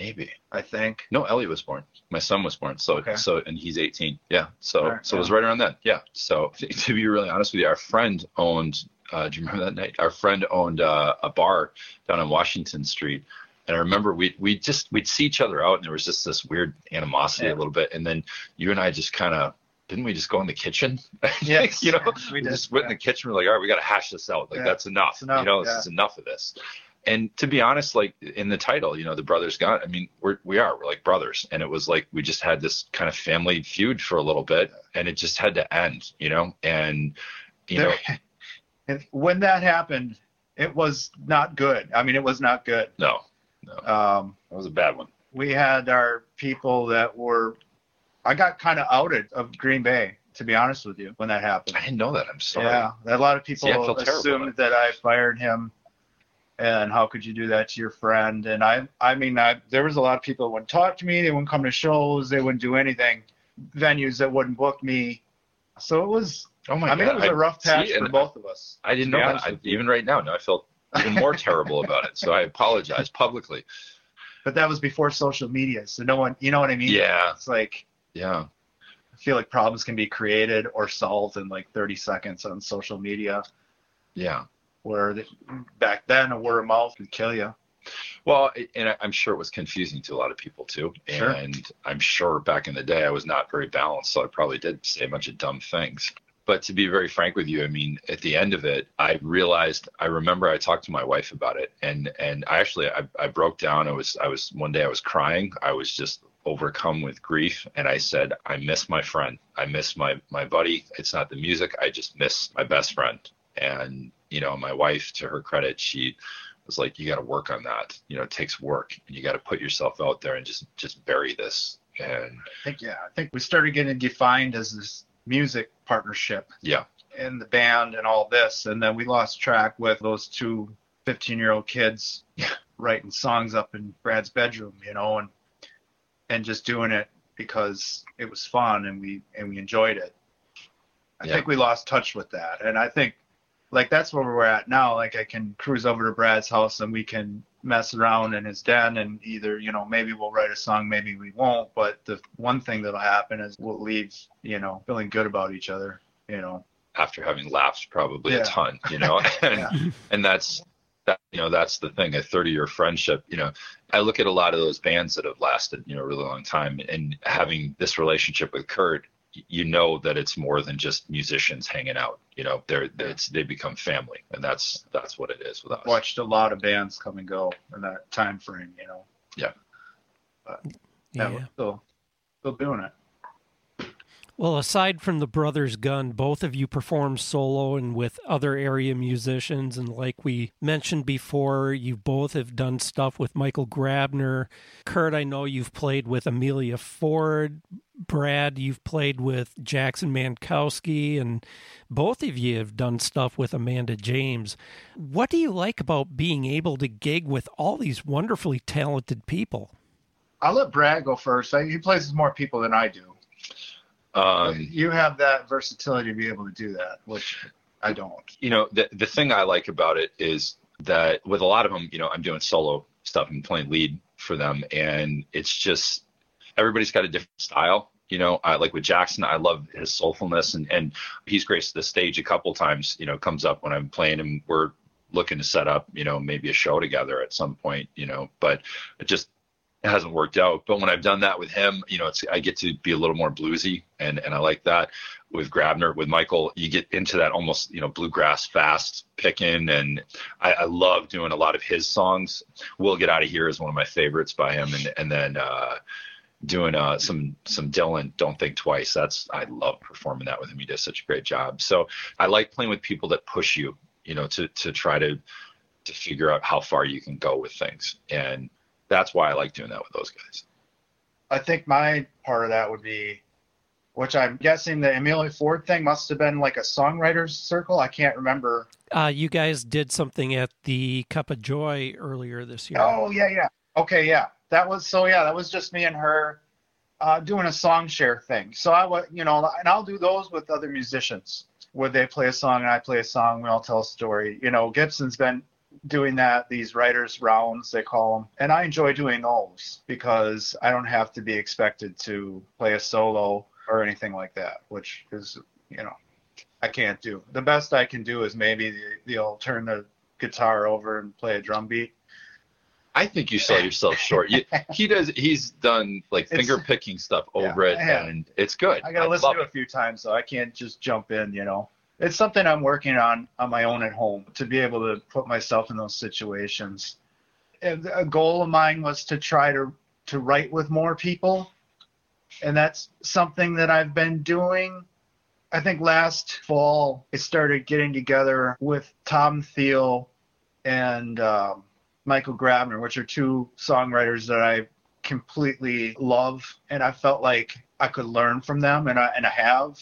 Maybe.
I think.
No, Ellie was born. My son was born. So
Okay.
so and he's 18. Yeah. So
right,
so it was right around then. Yeah. So to be really honest with you, our friend owned. Uh, do you remember that night? Our friend owned uh, a bar down on Washington Street. And I remember we we just we'd see each other out, and there was just this weird animosity
Yeah.
a little bit. And then you and I just kind of didn't we just go in the kitchen?
Yes,
you know,
we
we just went in the kitchen. We're like, all right, we got to hash this out. Like
Yeah,
that's enough.
it's enough,
You know,
yeah.
this is enough of this. And to be honest, like in the title, you know, the brothers Gunn. I mean, we're we are we're like brothers, and it was like we just had this kind of family feud for a little bit, and it just had to end. You know, and you know,
There- and when that happened, it was not good. I mean, it was not good.
no,
Um,
that was a bad one.
we had our people that were. I got kind of outed of Green Bay, to be honest with you, when that happened.
I didn't know that. I'm sorry.
Yeah, a lot of people
See, I feel terrible
assumed that I fired him, and how could you do that to your friend? And I, I mean, I, there was a lot of people that wouldn't talk to me. They wouldn't come to shows. They wouldn't do anything. Venues that wouldn't book me. So it was.
Oh my
I mean, it was a
I-
rough patch
see,
for both of us.
I didn't know I, even right now, now I feel even more terrible about it. So I apologize publicly.
But that was before social media, so no one, you know what I mean?
Yeah.
It's like
Yeah.
I feel like problems can be created or solved in like 30 seconds on social media.
Yeah.
Where the, back then a word of mouth could kill you.
Well, and I'm sure it was confusing to a lot of people too.
Sure.
And I'm sure back in the day I was not very balanced, so I probably did say a bunch of dumb things. But to be very frank with you, I mean, at the end of it, I realized. I remember I talked to my wife about it, and and I actually I, I broke down. I was I was one day I was crying. I was just overcome with grief, and I said, I miss my friend. I miss my my buddy. It's not the music. I just miss my best friend. And you know, my wife, to her credit, she was like, you got to work on that. You know, it takes work, and you got to put yourself out there and just just bury this. And
I think yeah, I think we started getting defined as this music partnership
yeah,
And the band and all this, and then we lost track with those two 15 year old kids writing songs up in Brad's bedroom, you know, and and just doing it because it was fun and we and we enjoyed it. I
Yeah.
think we lost touch with that, and I think like that's where we're at now. Like I can cruise over to Brad's house and we can mess around in his den and either you know maybe we'll write a song, maybe we won't. But the one thing that'll happen is we'll leave you know feeling good about each other. You know,
after having laughed probably
Yeah.
a ton, you know, and
Yeah.
and that's that you know that's the thing a 30 year friendship you know i look at a lot of those bands that have lasted you know a really long time and having this relationship with kurt you know that it's more than just musicians hanging out you know they're it's they become family and that's that's what it is with us
watched a lot of bands come and go in that time frame. You know,
yeah
but yeah,
Yeah.
we're still still doing it.
Well, aside from the Brothers Gunn, both of you perform solo and with other area musicians. And like we mentioned before, you both have done stuff with Michael Grabner. Kurt, I know you've played with Amelia Ford. Brad, you've played with Jackson Mankowski. And both of you have done stuff with Amanda James. What do you like about being able to gig with all these wonderfully talented people?
I'll let Brad go first. He plays with more people than I do.
Um
you have that versatility to be able to do that, which I don't.
you know the the thing I like about it is that with a lot of them, you know, I'm doing solo stuff and playing lead for them, and it's just everybody's got a different style. You know, I like with Jackson, I love his soulfulness, and and he's graced the stage a couple times. You know, comes up when I'm playing him. We're looking to set up, you know, maybe a show together at some point. You know, but just it hasn't worked out. But when I've done that with him, you know, it's I get to be a little more bluesy, and and I like that. With Grabner, with Michael, you get into that almost you know bluegrass fast picking, and I, I love doing a lot of his songs. "We'll Get Out of Here" is one of my favorites by him, and and then uh, doing uh, some some Dylan, "Don't Think Twice." That's I love performing that with him. He does such a great job. So I like playing with people that push you, you know, to to try to to figure out how far you can go with things, and that's why I like doing that with those guys.
I think my part of that would be, which I'm guessing the Amelia Ford thing must have been like a songwriters circle. I can't remember.
Uh, you guys did something at the Cup of Joy earlier this year.
Oh yeah, yeah. Okay, yeah. That was so. Yeah, that was just me and her uh, doing a song share thing. So I would, you know, and I'll do those with other musicians where they play a song and I play a song. We all tell a story. You know, Gibson's been doing that. These writers rounds they call them, and I enjoy doing those because I don't have to be expected to play a solo or anything like that, which is, you know, I can't do. The best I can do is maybe the, they'll turn the guitar over and play a drum beat
I think you sell yourself short. You, he does. He's done like
It's-
finger picking stuff
Yeah,
over it, and it's good.
I gotta
I
listen to it a few times, so I can't just jump in. You know, it's something I'm working on on my own at home to be able to put myself in those situations. And a goal of mine was to try to to write with more people, and that's something that I've been doing. I think last fall I started getting together with Tom Thiel and um, Michael Grabner, which are two songwriters that I completely love, and I felt like I could learn from them, and I and I have.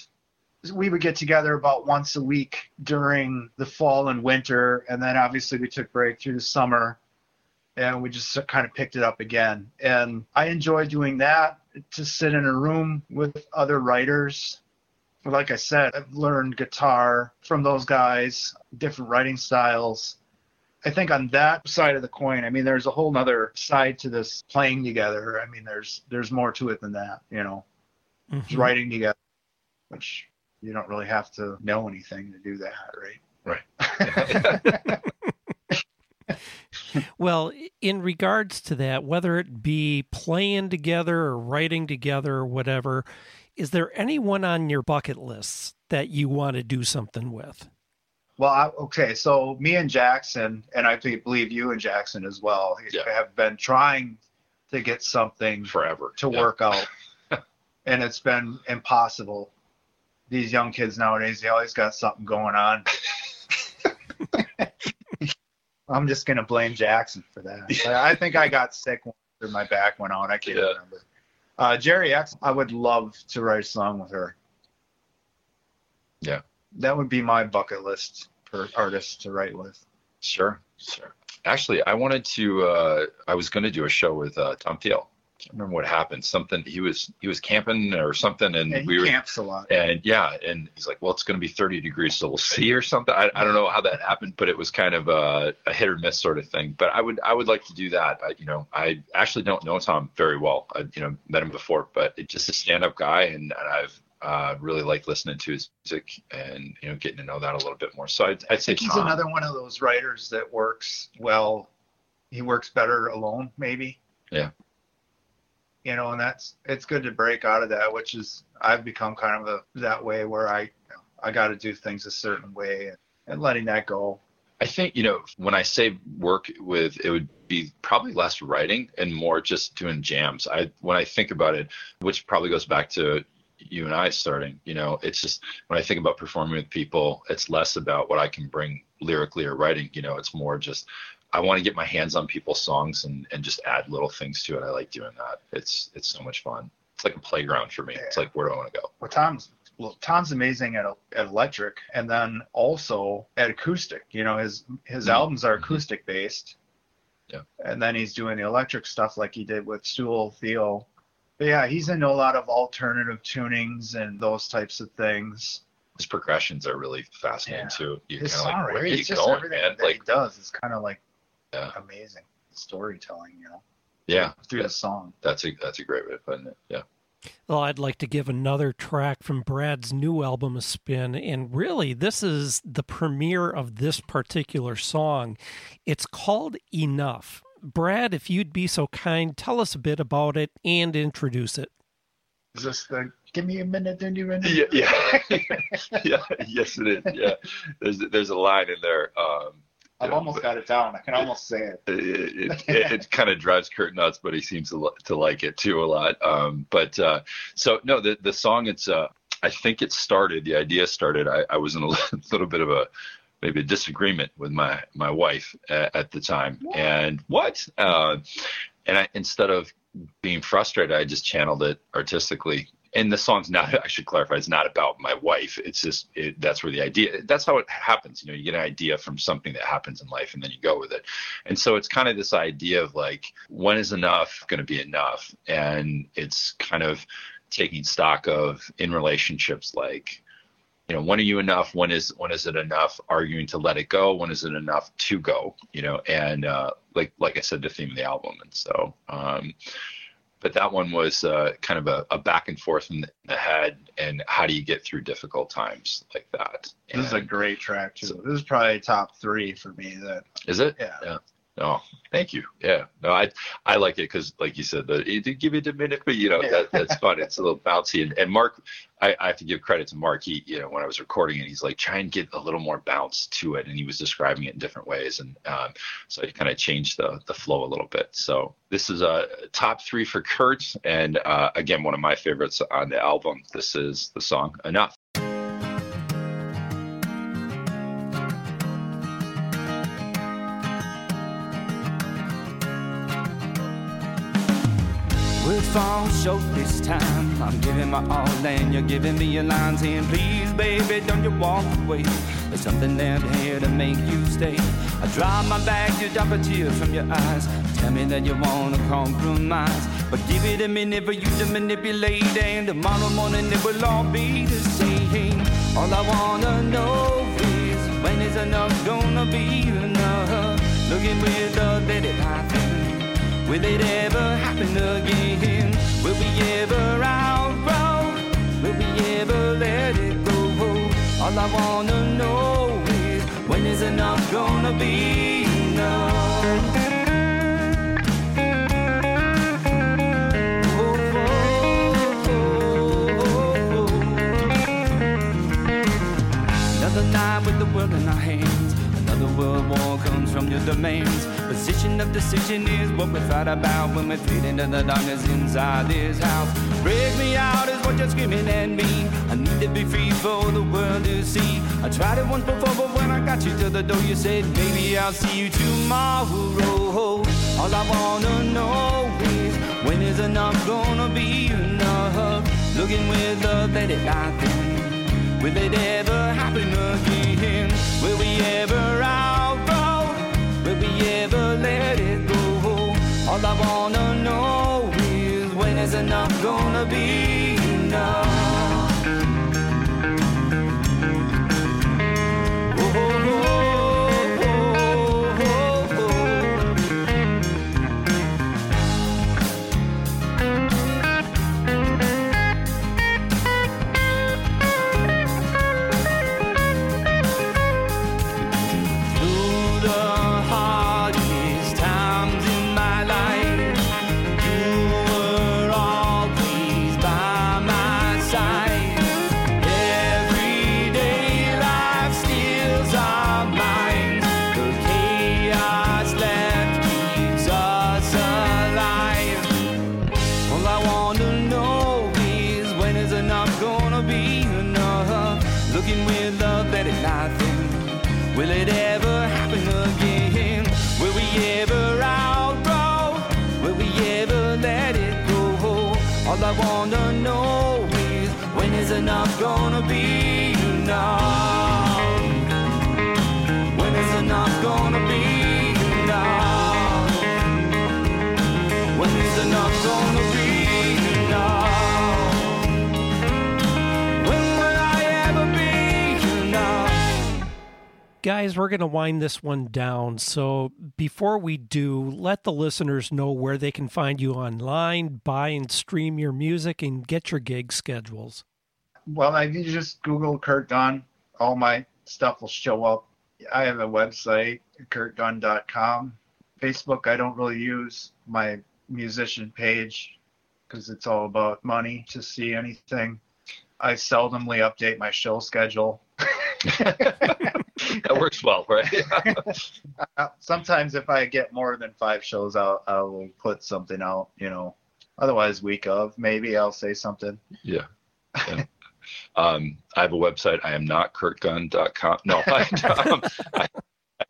We would get together about once a week during the fall and winter, and then obviously we took break through the summer, and we just kind of picked it up again. And I enjoy doing that. To sit in a room with other writers. Like I said, I've learned guitar from those guys, different writing styles. I think on that side of the coin, I mean, there's a whole other side to this playing together. I mean, there's there's more to it than that, you know,
Mhm.
writing together, which you don't really have to know anything to do that, right?
Right.
Well, in regards to that, whether it be playing together or writing together or whatever, is there anyone on your bucket lists that you want to do something with?
Well, I, okay, so me and Jackson, and I believe you and Jackson as well,
Yeah.
have been trying to get something
forever
to
Yeah.
work out, and it's been impossible. These young kids nowadays, they always got something going on. I'm just gonna blame Jackson for that. I think I got sick when my back went out. I can't
Yeah.
remember. Uh, Jerry X, I would love to write a song with her.
Yeah.
That would be my bucket list for artists to write with.
Sure, sure. Actually, I wanted to. Uh, I was going to do a show with uh, Tom Thiel. Can't remember what happened. Something he was he was camping or something, and
Yeah, he
we were
camps a lot.
and yeah, and he's like, well, it's going to be 30 degrees, so we'll see or something. I, I don't know how that happened, but it was kind of a, a hit or miss sort of thing. But I would I would like to do that. I, you know, I actually don't know Tom very well. I, you know, met him before, but it's just a stand up guy, and, and I've uh, really like listening to his music and you know getting to know that a little bit more. So I'd, I'd say
He's
Tom.
another one of those writers that works well. He works better alone, maybe.
Yeah.
You know, and that's it's good to break out of that, which is I've become kind of a, that way where I I got to do things a certain way and, and letting that go.
I think, you know, when I say work with, it would be probably less writing and more just doing jams. I, when I think about it, which probably goes back to you and I starting, you know, it's just when I think about performing with people, it's less about what I can bring lyrically or writing, you know, it's more just, I want to get my hands on people's songs and, and just add little things to it. I like doing that. It's, it's so much fun. It's like a playground for me. It's like, where do I want to go?
Well, Tom's well, Tom's amazing at at electric, and then also at acoustic. You know, his his
Mhm.
albums are acoustic based.
Yeah.
And then he's doing the electric stuff like he did with Stool Theo. But yeah, he's into a lot of alternative tunings and those types of things.
His progressions are really fascinating
Yeah.
too.
His
kind of like, where are
it's
you
just
going,
everything
man?
that
Like,
he does is kind of like
Yeah.
amazing storytelling. You know,
yeah,
through the song.
that's a, that's a great way of putting it. Yeah.
Well, I'd like to give another track from Brad's new album a spin. And really, this is the premiere of this particular song. It's called Enough. Brad, if you'd be so kind, tell us a bit about it and introduce it.
Is this the give me a minute, then you run?
yeah, yeah, yeah, yes, it is. Yeah, there's there's a line in there. Um,
I've
Yeah,
almost got it down. I can almost say it.
it it, it, kind of drives Kurt nuts, but he seems to to like it too a lot. Um, but uh, so no, the the song it's uh, I think it started. The idea started. I, I was in a little bit of a maybe a disagreement with my my wife at, at the time, and what? Uh, and I, instead of being frustrated, I just channeled it artistically. And the song's not, I should clarify, it's not about my wife. It's just, it, that's where the idea, that's how it happens. You know, you get an idea from something that happens in life and then you go with it. And so it's kind of this idea of like, when is enough going to be enough? And it's kind of taking stock of in relationships, like, you know, when are you enough? When is when is it enough? Arguing to let it go. When is it enough to go? You know, and uh, like like I said, the theme of the album. And so, um, but that one was uh, kind of a, a back and forth in the, the head. And how do you get through difficult times like that?
This is a great track too. This is probably top three for me. That
Is it?
Yeah.
Yeah. Oh, thank you. Yeah, no, I I like it because, like you said, the it did give you a minute, but you know that, that's fun. It's a little bouncy, and, and Mark, I, I have to give credit to Mark. He, you know, when I was recording it, he's like, try and get a little more bounce to it, and he was describing it in different ways, and um, so he kind of changed the the flow a little bit. So this is a top three for Kurt, and uh, again, one of my favorites on the album. This is the song "Enough."
Fall short this time. I'm giving my all and you're giving me your line saying, please, baby, don't you walk away. There's something left here to make you stay. I drop my bag, you drop a tear from your eyes. Tell me that you wanna compromise. But give it a minute for you to manipulate. And tomorrow morning it will all be the same. All I wanna know is when is enough gonna be enough? Looking with a steady life. Will it ever happen again? Will we ever outgrow? Will we ever let it go? All I wanna know is when is enough gonna be enough? Oh, oh, oh, Another night with the world in our hands. Another world war comes from your domains. Position of decision is what we fight about when we fade into the darkness inside this house. Break me out is what you're screaming at me. I need to be free for the world to see. I tried it once before, but when I got you to the door, you said, Maybe I'll see you tomorrow. All I wanna know is when is enough gonna be enough? Looking with love, let it lie then. Will it ever happen again? Will we ever outgrow? Ever let it go? All I wanna know is when is enough gonna be Wanna know is when is enough gonna be enough? When is enough gonna be enough? When is enough gonna be?
Guys, we're going to wind this one down. So before we do, let the listeners know where they can find you online, buy and stream your music, and get your gig schedules.
Well, if you just Google Kurt Gunn, all my stuff will show up. I have a website, kurtgunn.com. Facebook, I don't really use my musician page because it's all about money to see anything. I seldomly update my show schedule.
that works well, right?
Sometimes if I get more than five shows out, I will put something out, you know. Otherwise, week of, maybe I'll say something.
Yeah. yeah. Um, I have a website. I am not kurtgunn.com. No, I, um, I,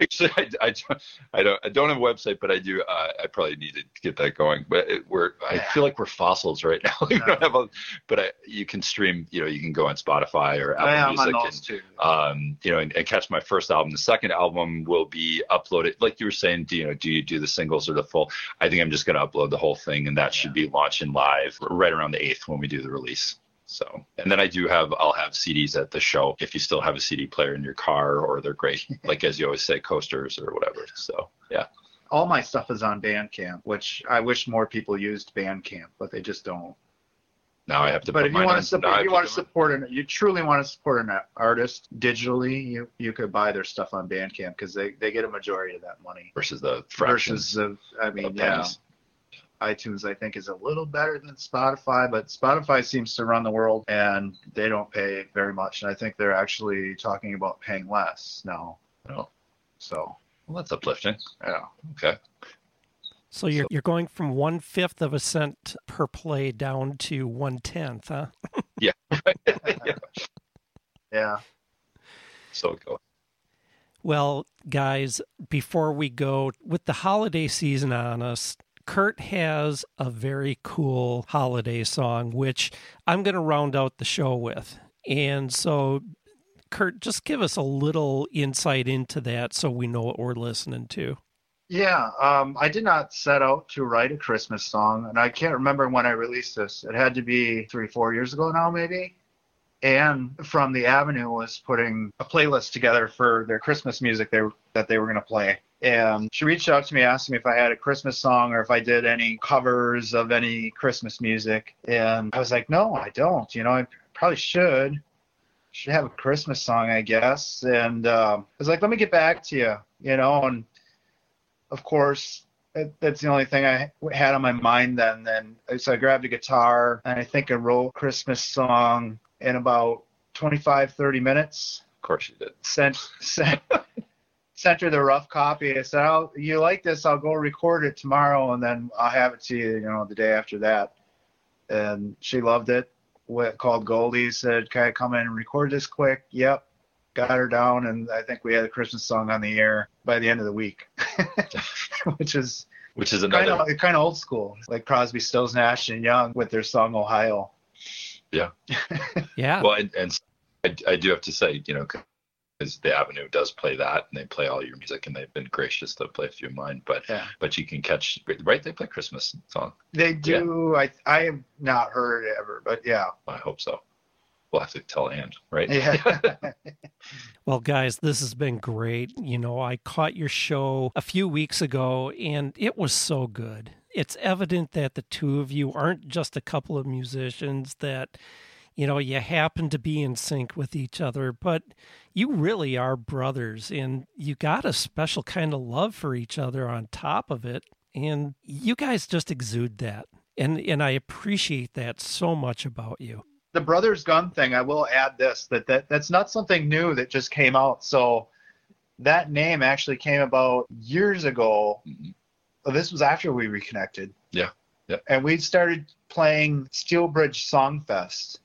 actually, I, I, don't- I don't, I don't have a website, but I do. Uh, I probably need to get that going. But it, we're, I feel like we're fossils right now. we don't have a, but I, you can stream. You know, you can go on Spotify or Apple
Yeah,
Music. and,
too.
um, you know, and, and catch my first album. The second album will be uploaded, like you were saying. Do you know? Do you do the singles or the full? I think I'm just going to upload the whole thing, and that should be launching live right around the eighth when we do the release. So, and then I do have, I'll have CDs at the show if you still have a CD player in your car, or they're great, like as you always say, coasters or whatever. So, yeah.
All my stuff is on Bandcamp, which I wish more people used Bandcamp, but they just don't.
Now I have to
But if you want to support, if you want to support an, you truly want to support an artist digitally, you you could buy their stuff on Bandcamp because they they get a majority of that money
versus the fraction
versus of I mean yeah.
pennies.
iTunes I think is a little better than Spotify, but Spotify seems to run the world and they don't pay very much. And I think they're actually talking about paying less now.
Oh.
So
Well, that's uplifting.
yeah.
Okay.
So you're you're going from one fifth of a cent per play down to one tenth, huh?
Yeah. yeah.
Yeah.
So go.
Well, guys, before we go with the holiday season on us, Kurt has a very cool holiday song, which I'm going to round out the show with. And so, Kurt, just give us a little insight into that so we know what we're listening to.
Yeah, um, I did not set out to write a Christmas song, and I can't remember when I released this. It had to be three, four years ago now, maybe. And from the Avenue was putting a playlist together for their Christmas music they, that they were going to play. And she reached out to me asking me if I had a Christmas song or if I did any covers of any Christmas music. And I was like, no, I don't. You know, I probably should. Should have a Christmas song, I guess. And um, I was like, let me get back to you, you know, and of course, that- that's the only thing I had on my mind then. Then so I grabbed a guitar and I think I wrote a Christmas song in about 25, 30 minutes.
Of course you did.
Sent sent sent her the rough copy. I said, "Oh, you like this? I'll go record it tomorrow, and then I'll have it to you, you know, the day after that." And she loved it. What called Goldie said, "Can I come in and record this quick?" Yep. Got her down, and I think we had a Christmas song on the air by the end of the week, which is
Which is
kind of kind of old school, like Crosby, Stills, Nash and Young with their song "Ohio."
Yeah.
Yeah.
Well, and, and I, I do have to say, you know, because the Avenue does play that, and they play all your music, and they've been gracious to play a few of mine. But
Yeah.
but you can catch right. They play Christmas song.
They do. I I have not heard it ever, but yeah.
I hope so. We'll have to tell Ann, right?
Yeah.
Well, guys, this has been great. You know, I caught your show a few weeks ago and it was so good. It's evident that the two of you aren't just a couple of musicians that, you know, you happen to be in sync with each other, but you really are brothers and you got a special kind of love for each other on top of it. And you guys just exude that. And, and I appreciate that so much about you.
the brothers Gunn thing i will add this that, that that's not something new that just came out so that name actually came about years ago mm-hmm. Well, this was after we reconnected
Yeah. Yeah.
and we started playing Steel steelbridge songfest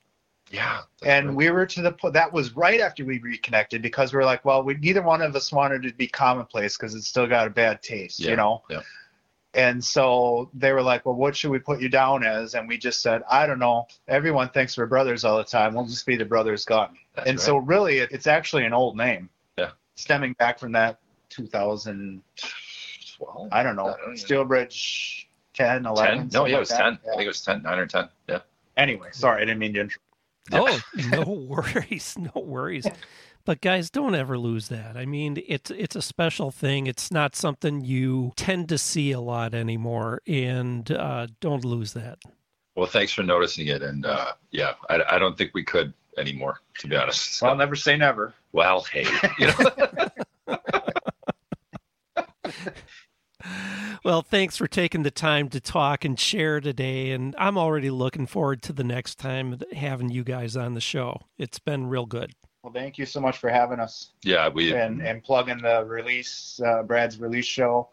Yeah.
and we were to the po- that was right after we reconnected because we were like well we neither one of us wanted to be commonplace because it's still got a bad taste
Yeah,
you know
yeah.
and so they were like well what should we put you down as and we just said i don't know everyone thinks we're brothers all the time we'll just be the brothers Gunn
That's
and
right.
so really it, it's actually an old name
Yeah.
stemming back from that 2000
Well,
i don't know
I don't even-
Steel Bridge 10 11
ten. No, yeah, it was
like that.
ten. I think it was ten, nine or ten. Yeah.
anyway sorry i didn't mean to interrupt
Oh, no worries, no worries. But guys, don't ever lose that. I mean, it's it's a special thing. It's not something you tend to see a lot anymore, and uh, don't lose that.
Well, thanks for noticing it, and uh, yeah, I, I don't think we could anymore, to be honest.
well I'll never say never
Well, hey, you know,
Well, thanks for taking the time to talk and share today, and I'm already looking forward to the next time having you guys on the show. It's been real good.
well thank you so much for having us
yeah, we,
and and plugging the release uh, brad's release show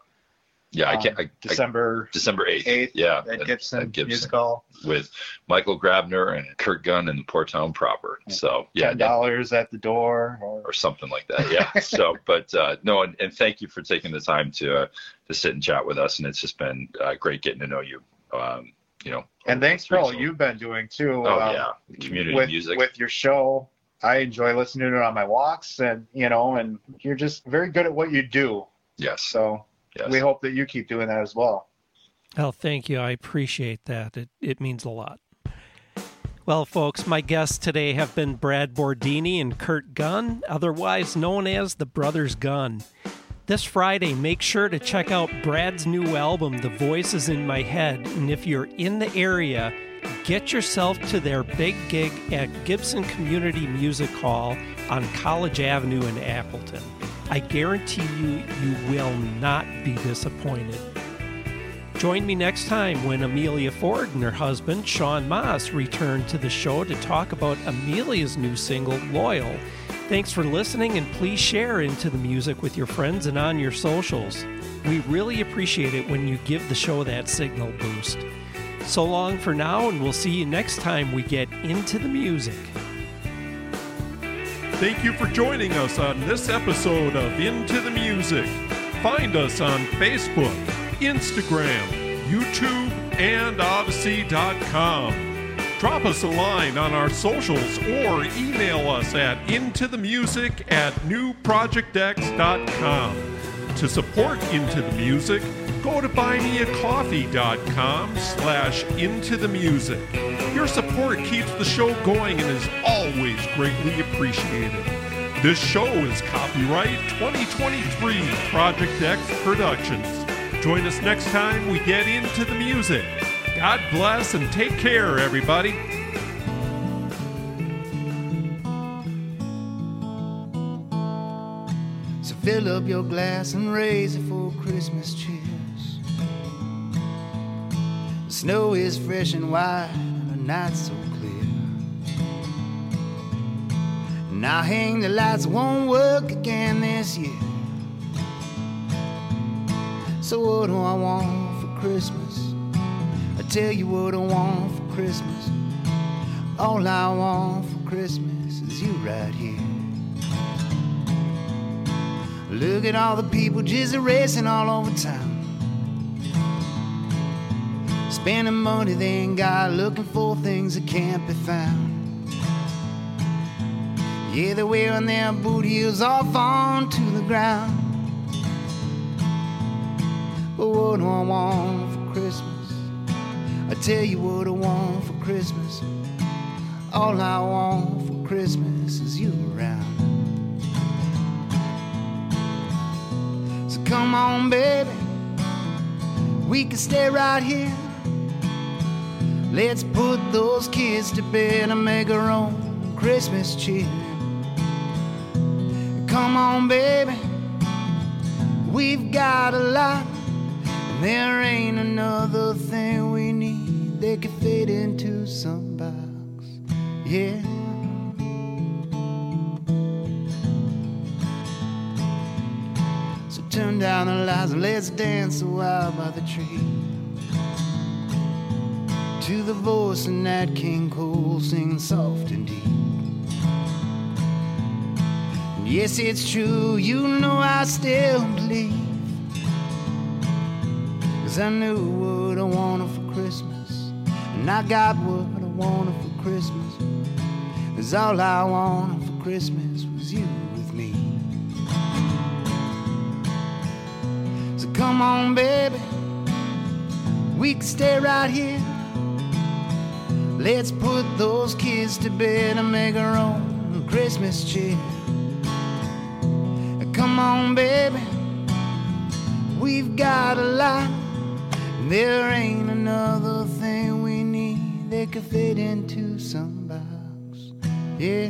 yeah, I
um,
can't. I, I,
december
December eighth. Yeah,
at Gibson,
Gibson.
Music Hall.
with Michael Grabner and Kurt Gunn and Poor Town proper. So yeah,
ten dollars at the door. Or,
or something like that. Yeah. so, but uh, no, and, and thank you for taking the time to uh, to sit and chat with us, and it's just been uh, great getting to know you. Um, you know,
and thanks for all you've been doing too.
Oh
um,
yeah, the community
with,
music.
with your show. I enjoy listening to it on my walks, and you know, and you're just very good at what you do.
yes.
So
yes.
we hope that you keep doing that as well.
Oh, thank you. I appreciate that. It, it means a lot. Well, folks, my guests today have been Brad Bordini and Kurt Gunn, otherwise known as the Brothers Gunn. This Friday, make sure to check out Brad's new album, The Voices in My Head. And if you're in the area, get yourself to their big gig at Gibson Community Music Hall on College Avenue in Appleton. I guarantee you, you will not be disappointed. Join me next time when Amelia Ford and her husband, Sean Moss, return to the show to talk about Amelia's new single, Loyal. Thanks for listening, and please share into the music with your friends and on your socials. We really appreciate it when you give the show that signal boost. So long for now, and we'll see you next time we get into the music.
Thank you for joining us on this episode of Into the Music. Find us on Facebook, Instagram, YouTube, and Odyssey.com. Drop us a line on our socials or email us at intothemusic at newprojectx.com. To support Into the Music, go to buymeacoffee.com slash into the music. Your support keeps the show going and is always greatly appreciated. This show is copyright 2023 Project X Productions. Join us next time we get into the music. God bless and take care, everybody.
So fill up your glass and raise it for Christmas cheers. Snow is fresh and white, but not so clear. Now hang the lights won't work again this year. So what do I want for Christmas? I tell you what I want for Christmas. All I want for Christmas is you right here. Look at all the people just racing all over town. Spending money they ain't got, looking for things that can't be found. Yeah, they're wearing their boot heels off onto the ground. But what do I want for Christmas? I tell you what I want for Christmas. All I want for Christmas is you around. So come on, baby. We can stay right here. Let's put those kids to bed and make our own Christmas cheer. Come on, baby. We've got a lot. And there ain't another thing we need that could fit into some box. Yeah. So turn down the lights and let's dance a while by the tree. To the voice of Nat King Cole singing soft and deep. And yes, it's true, you know I still believe. Cause I knew what I wanted for Christmas. And I got what I wanted for Christmas. Cause all I wanted for Christmas was you with me. So come on, baby. We can stay right here. Let's put those kids to bed and make our own Christmas cheer. Come on, baby. We've got a lot. There ain't another thing we need that could fit into some box. Yeah.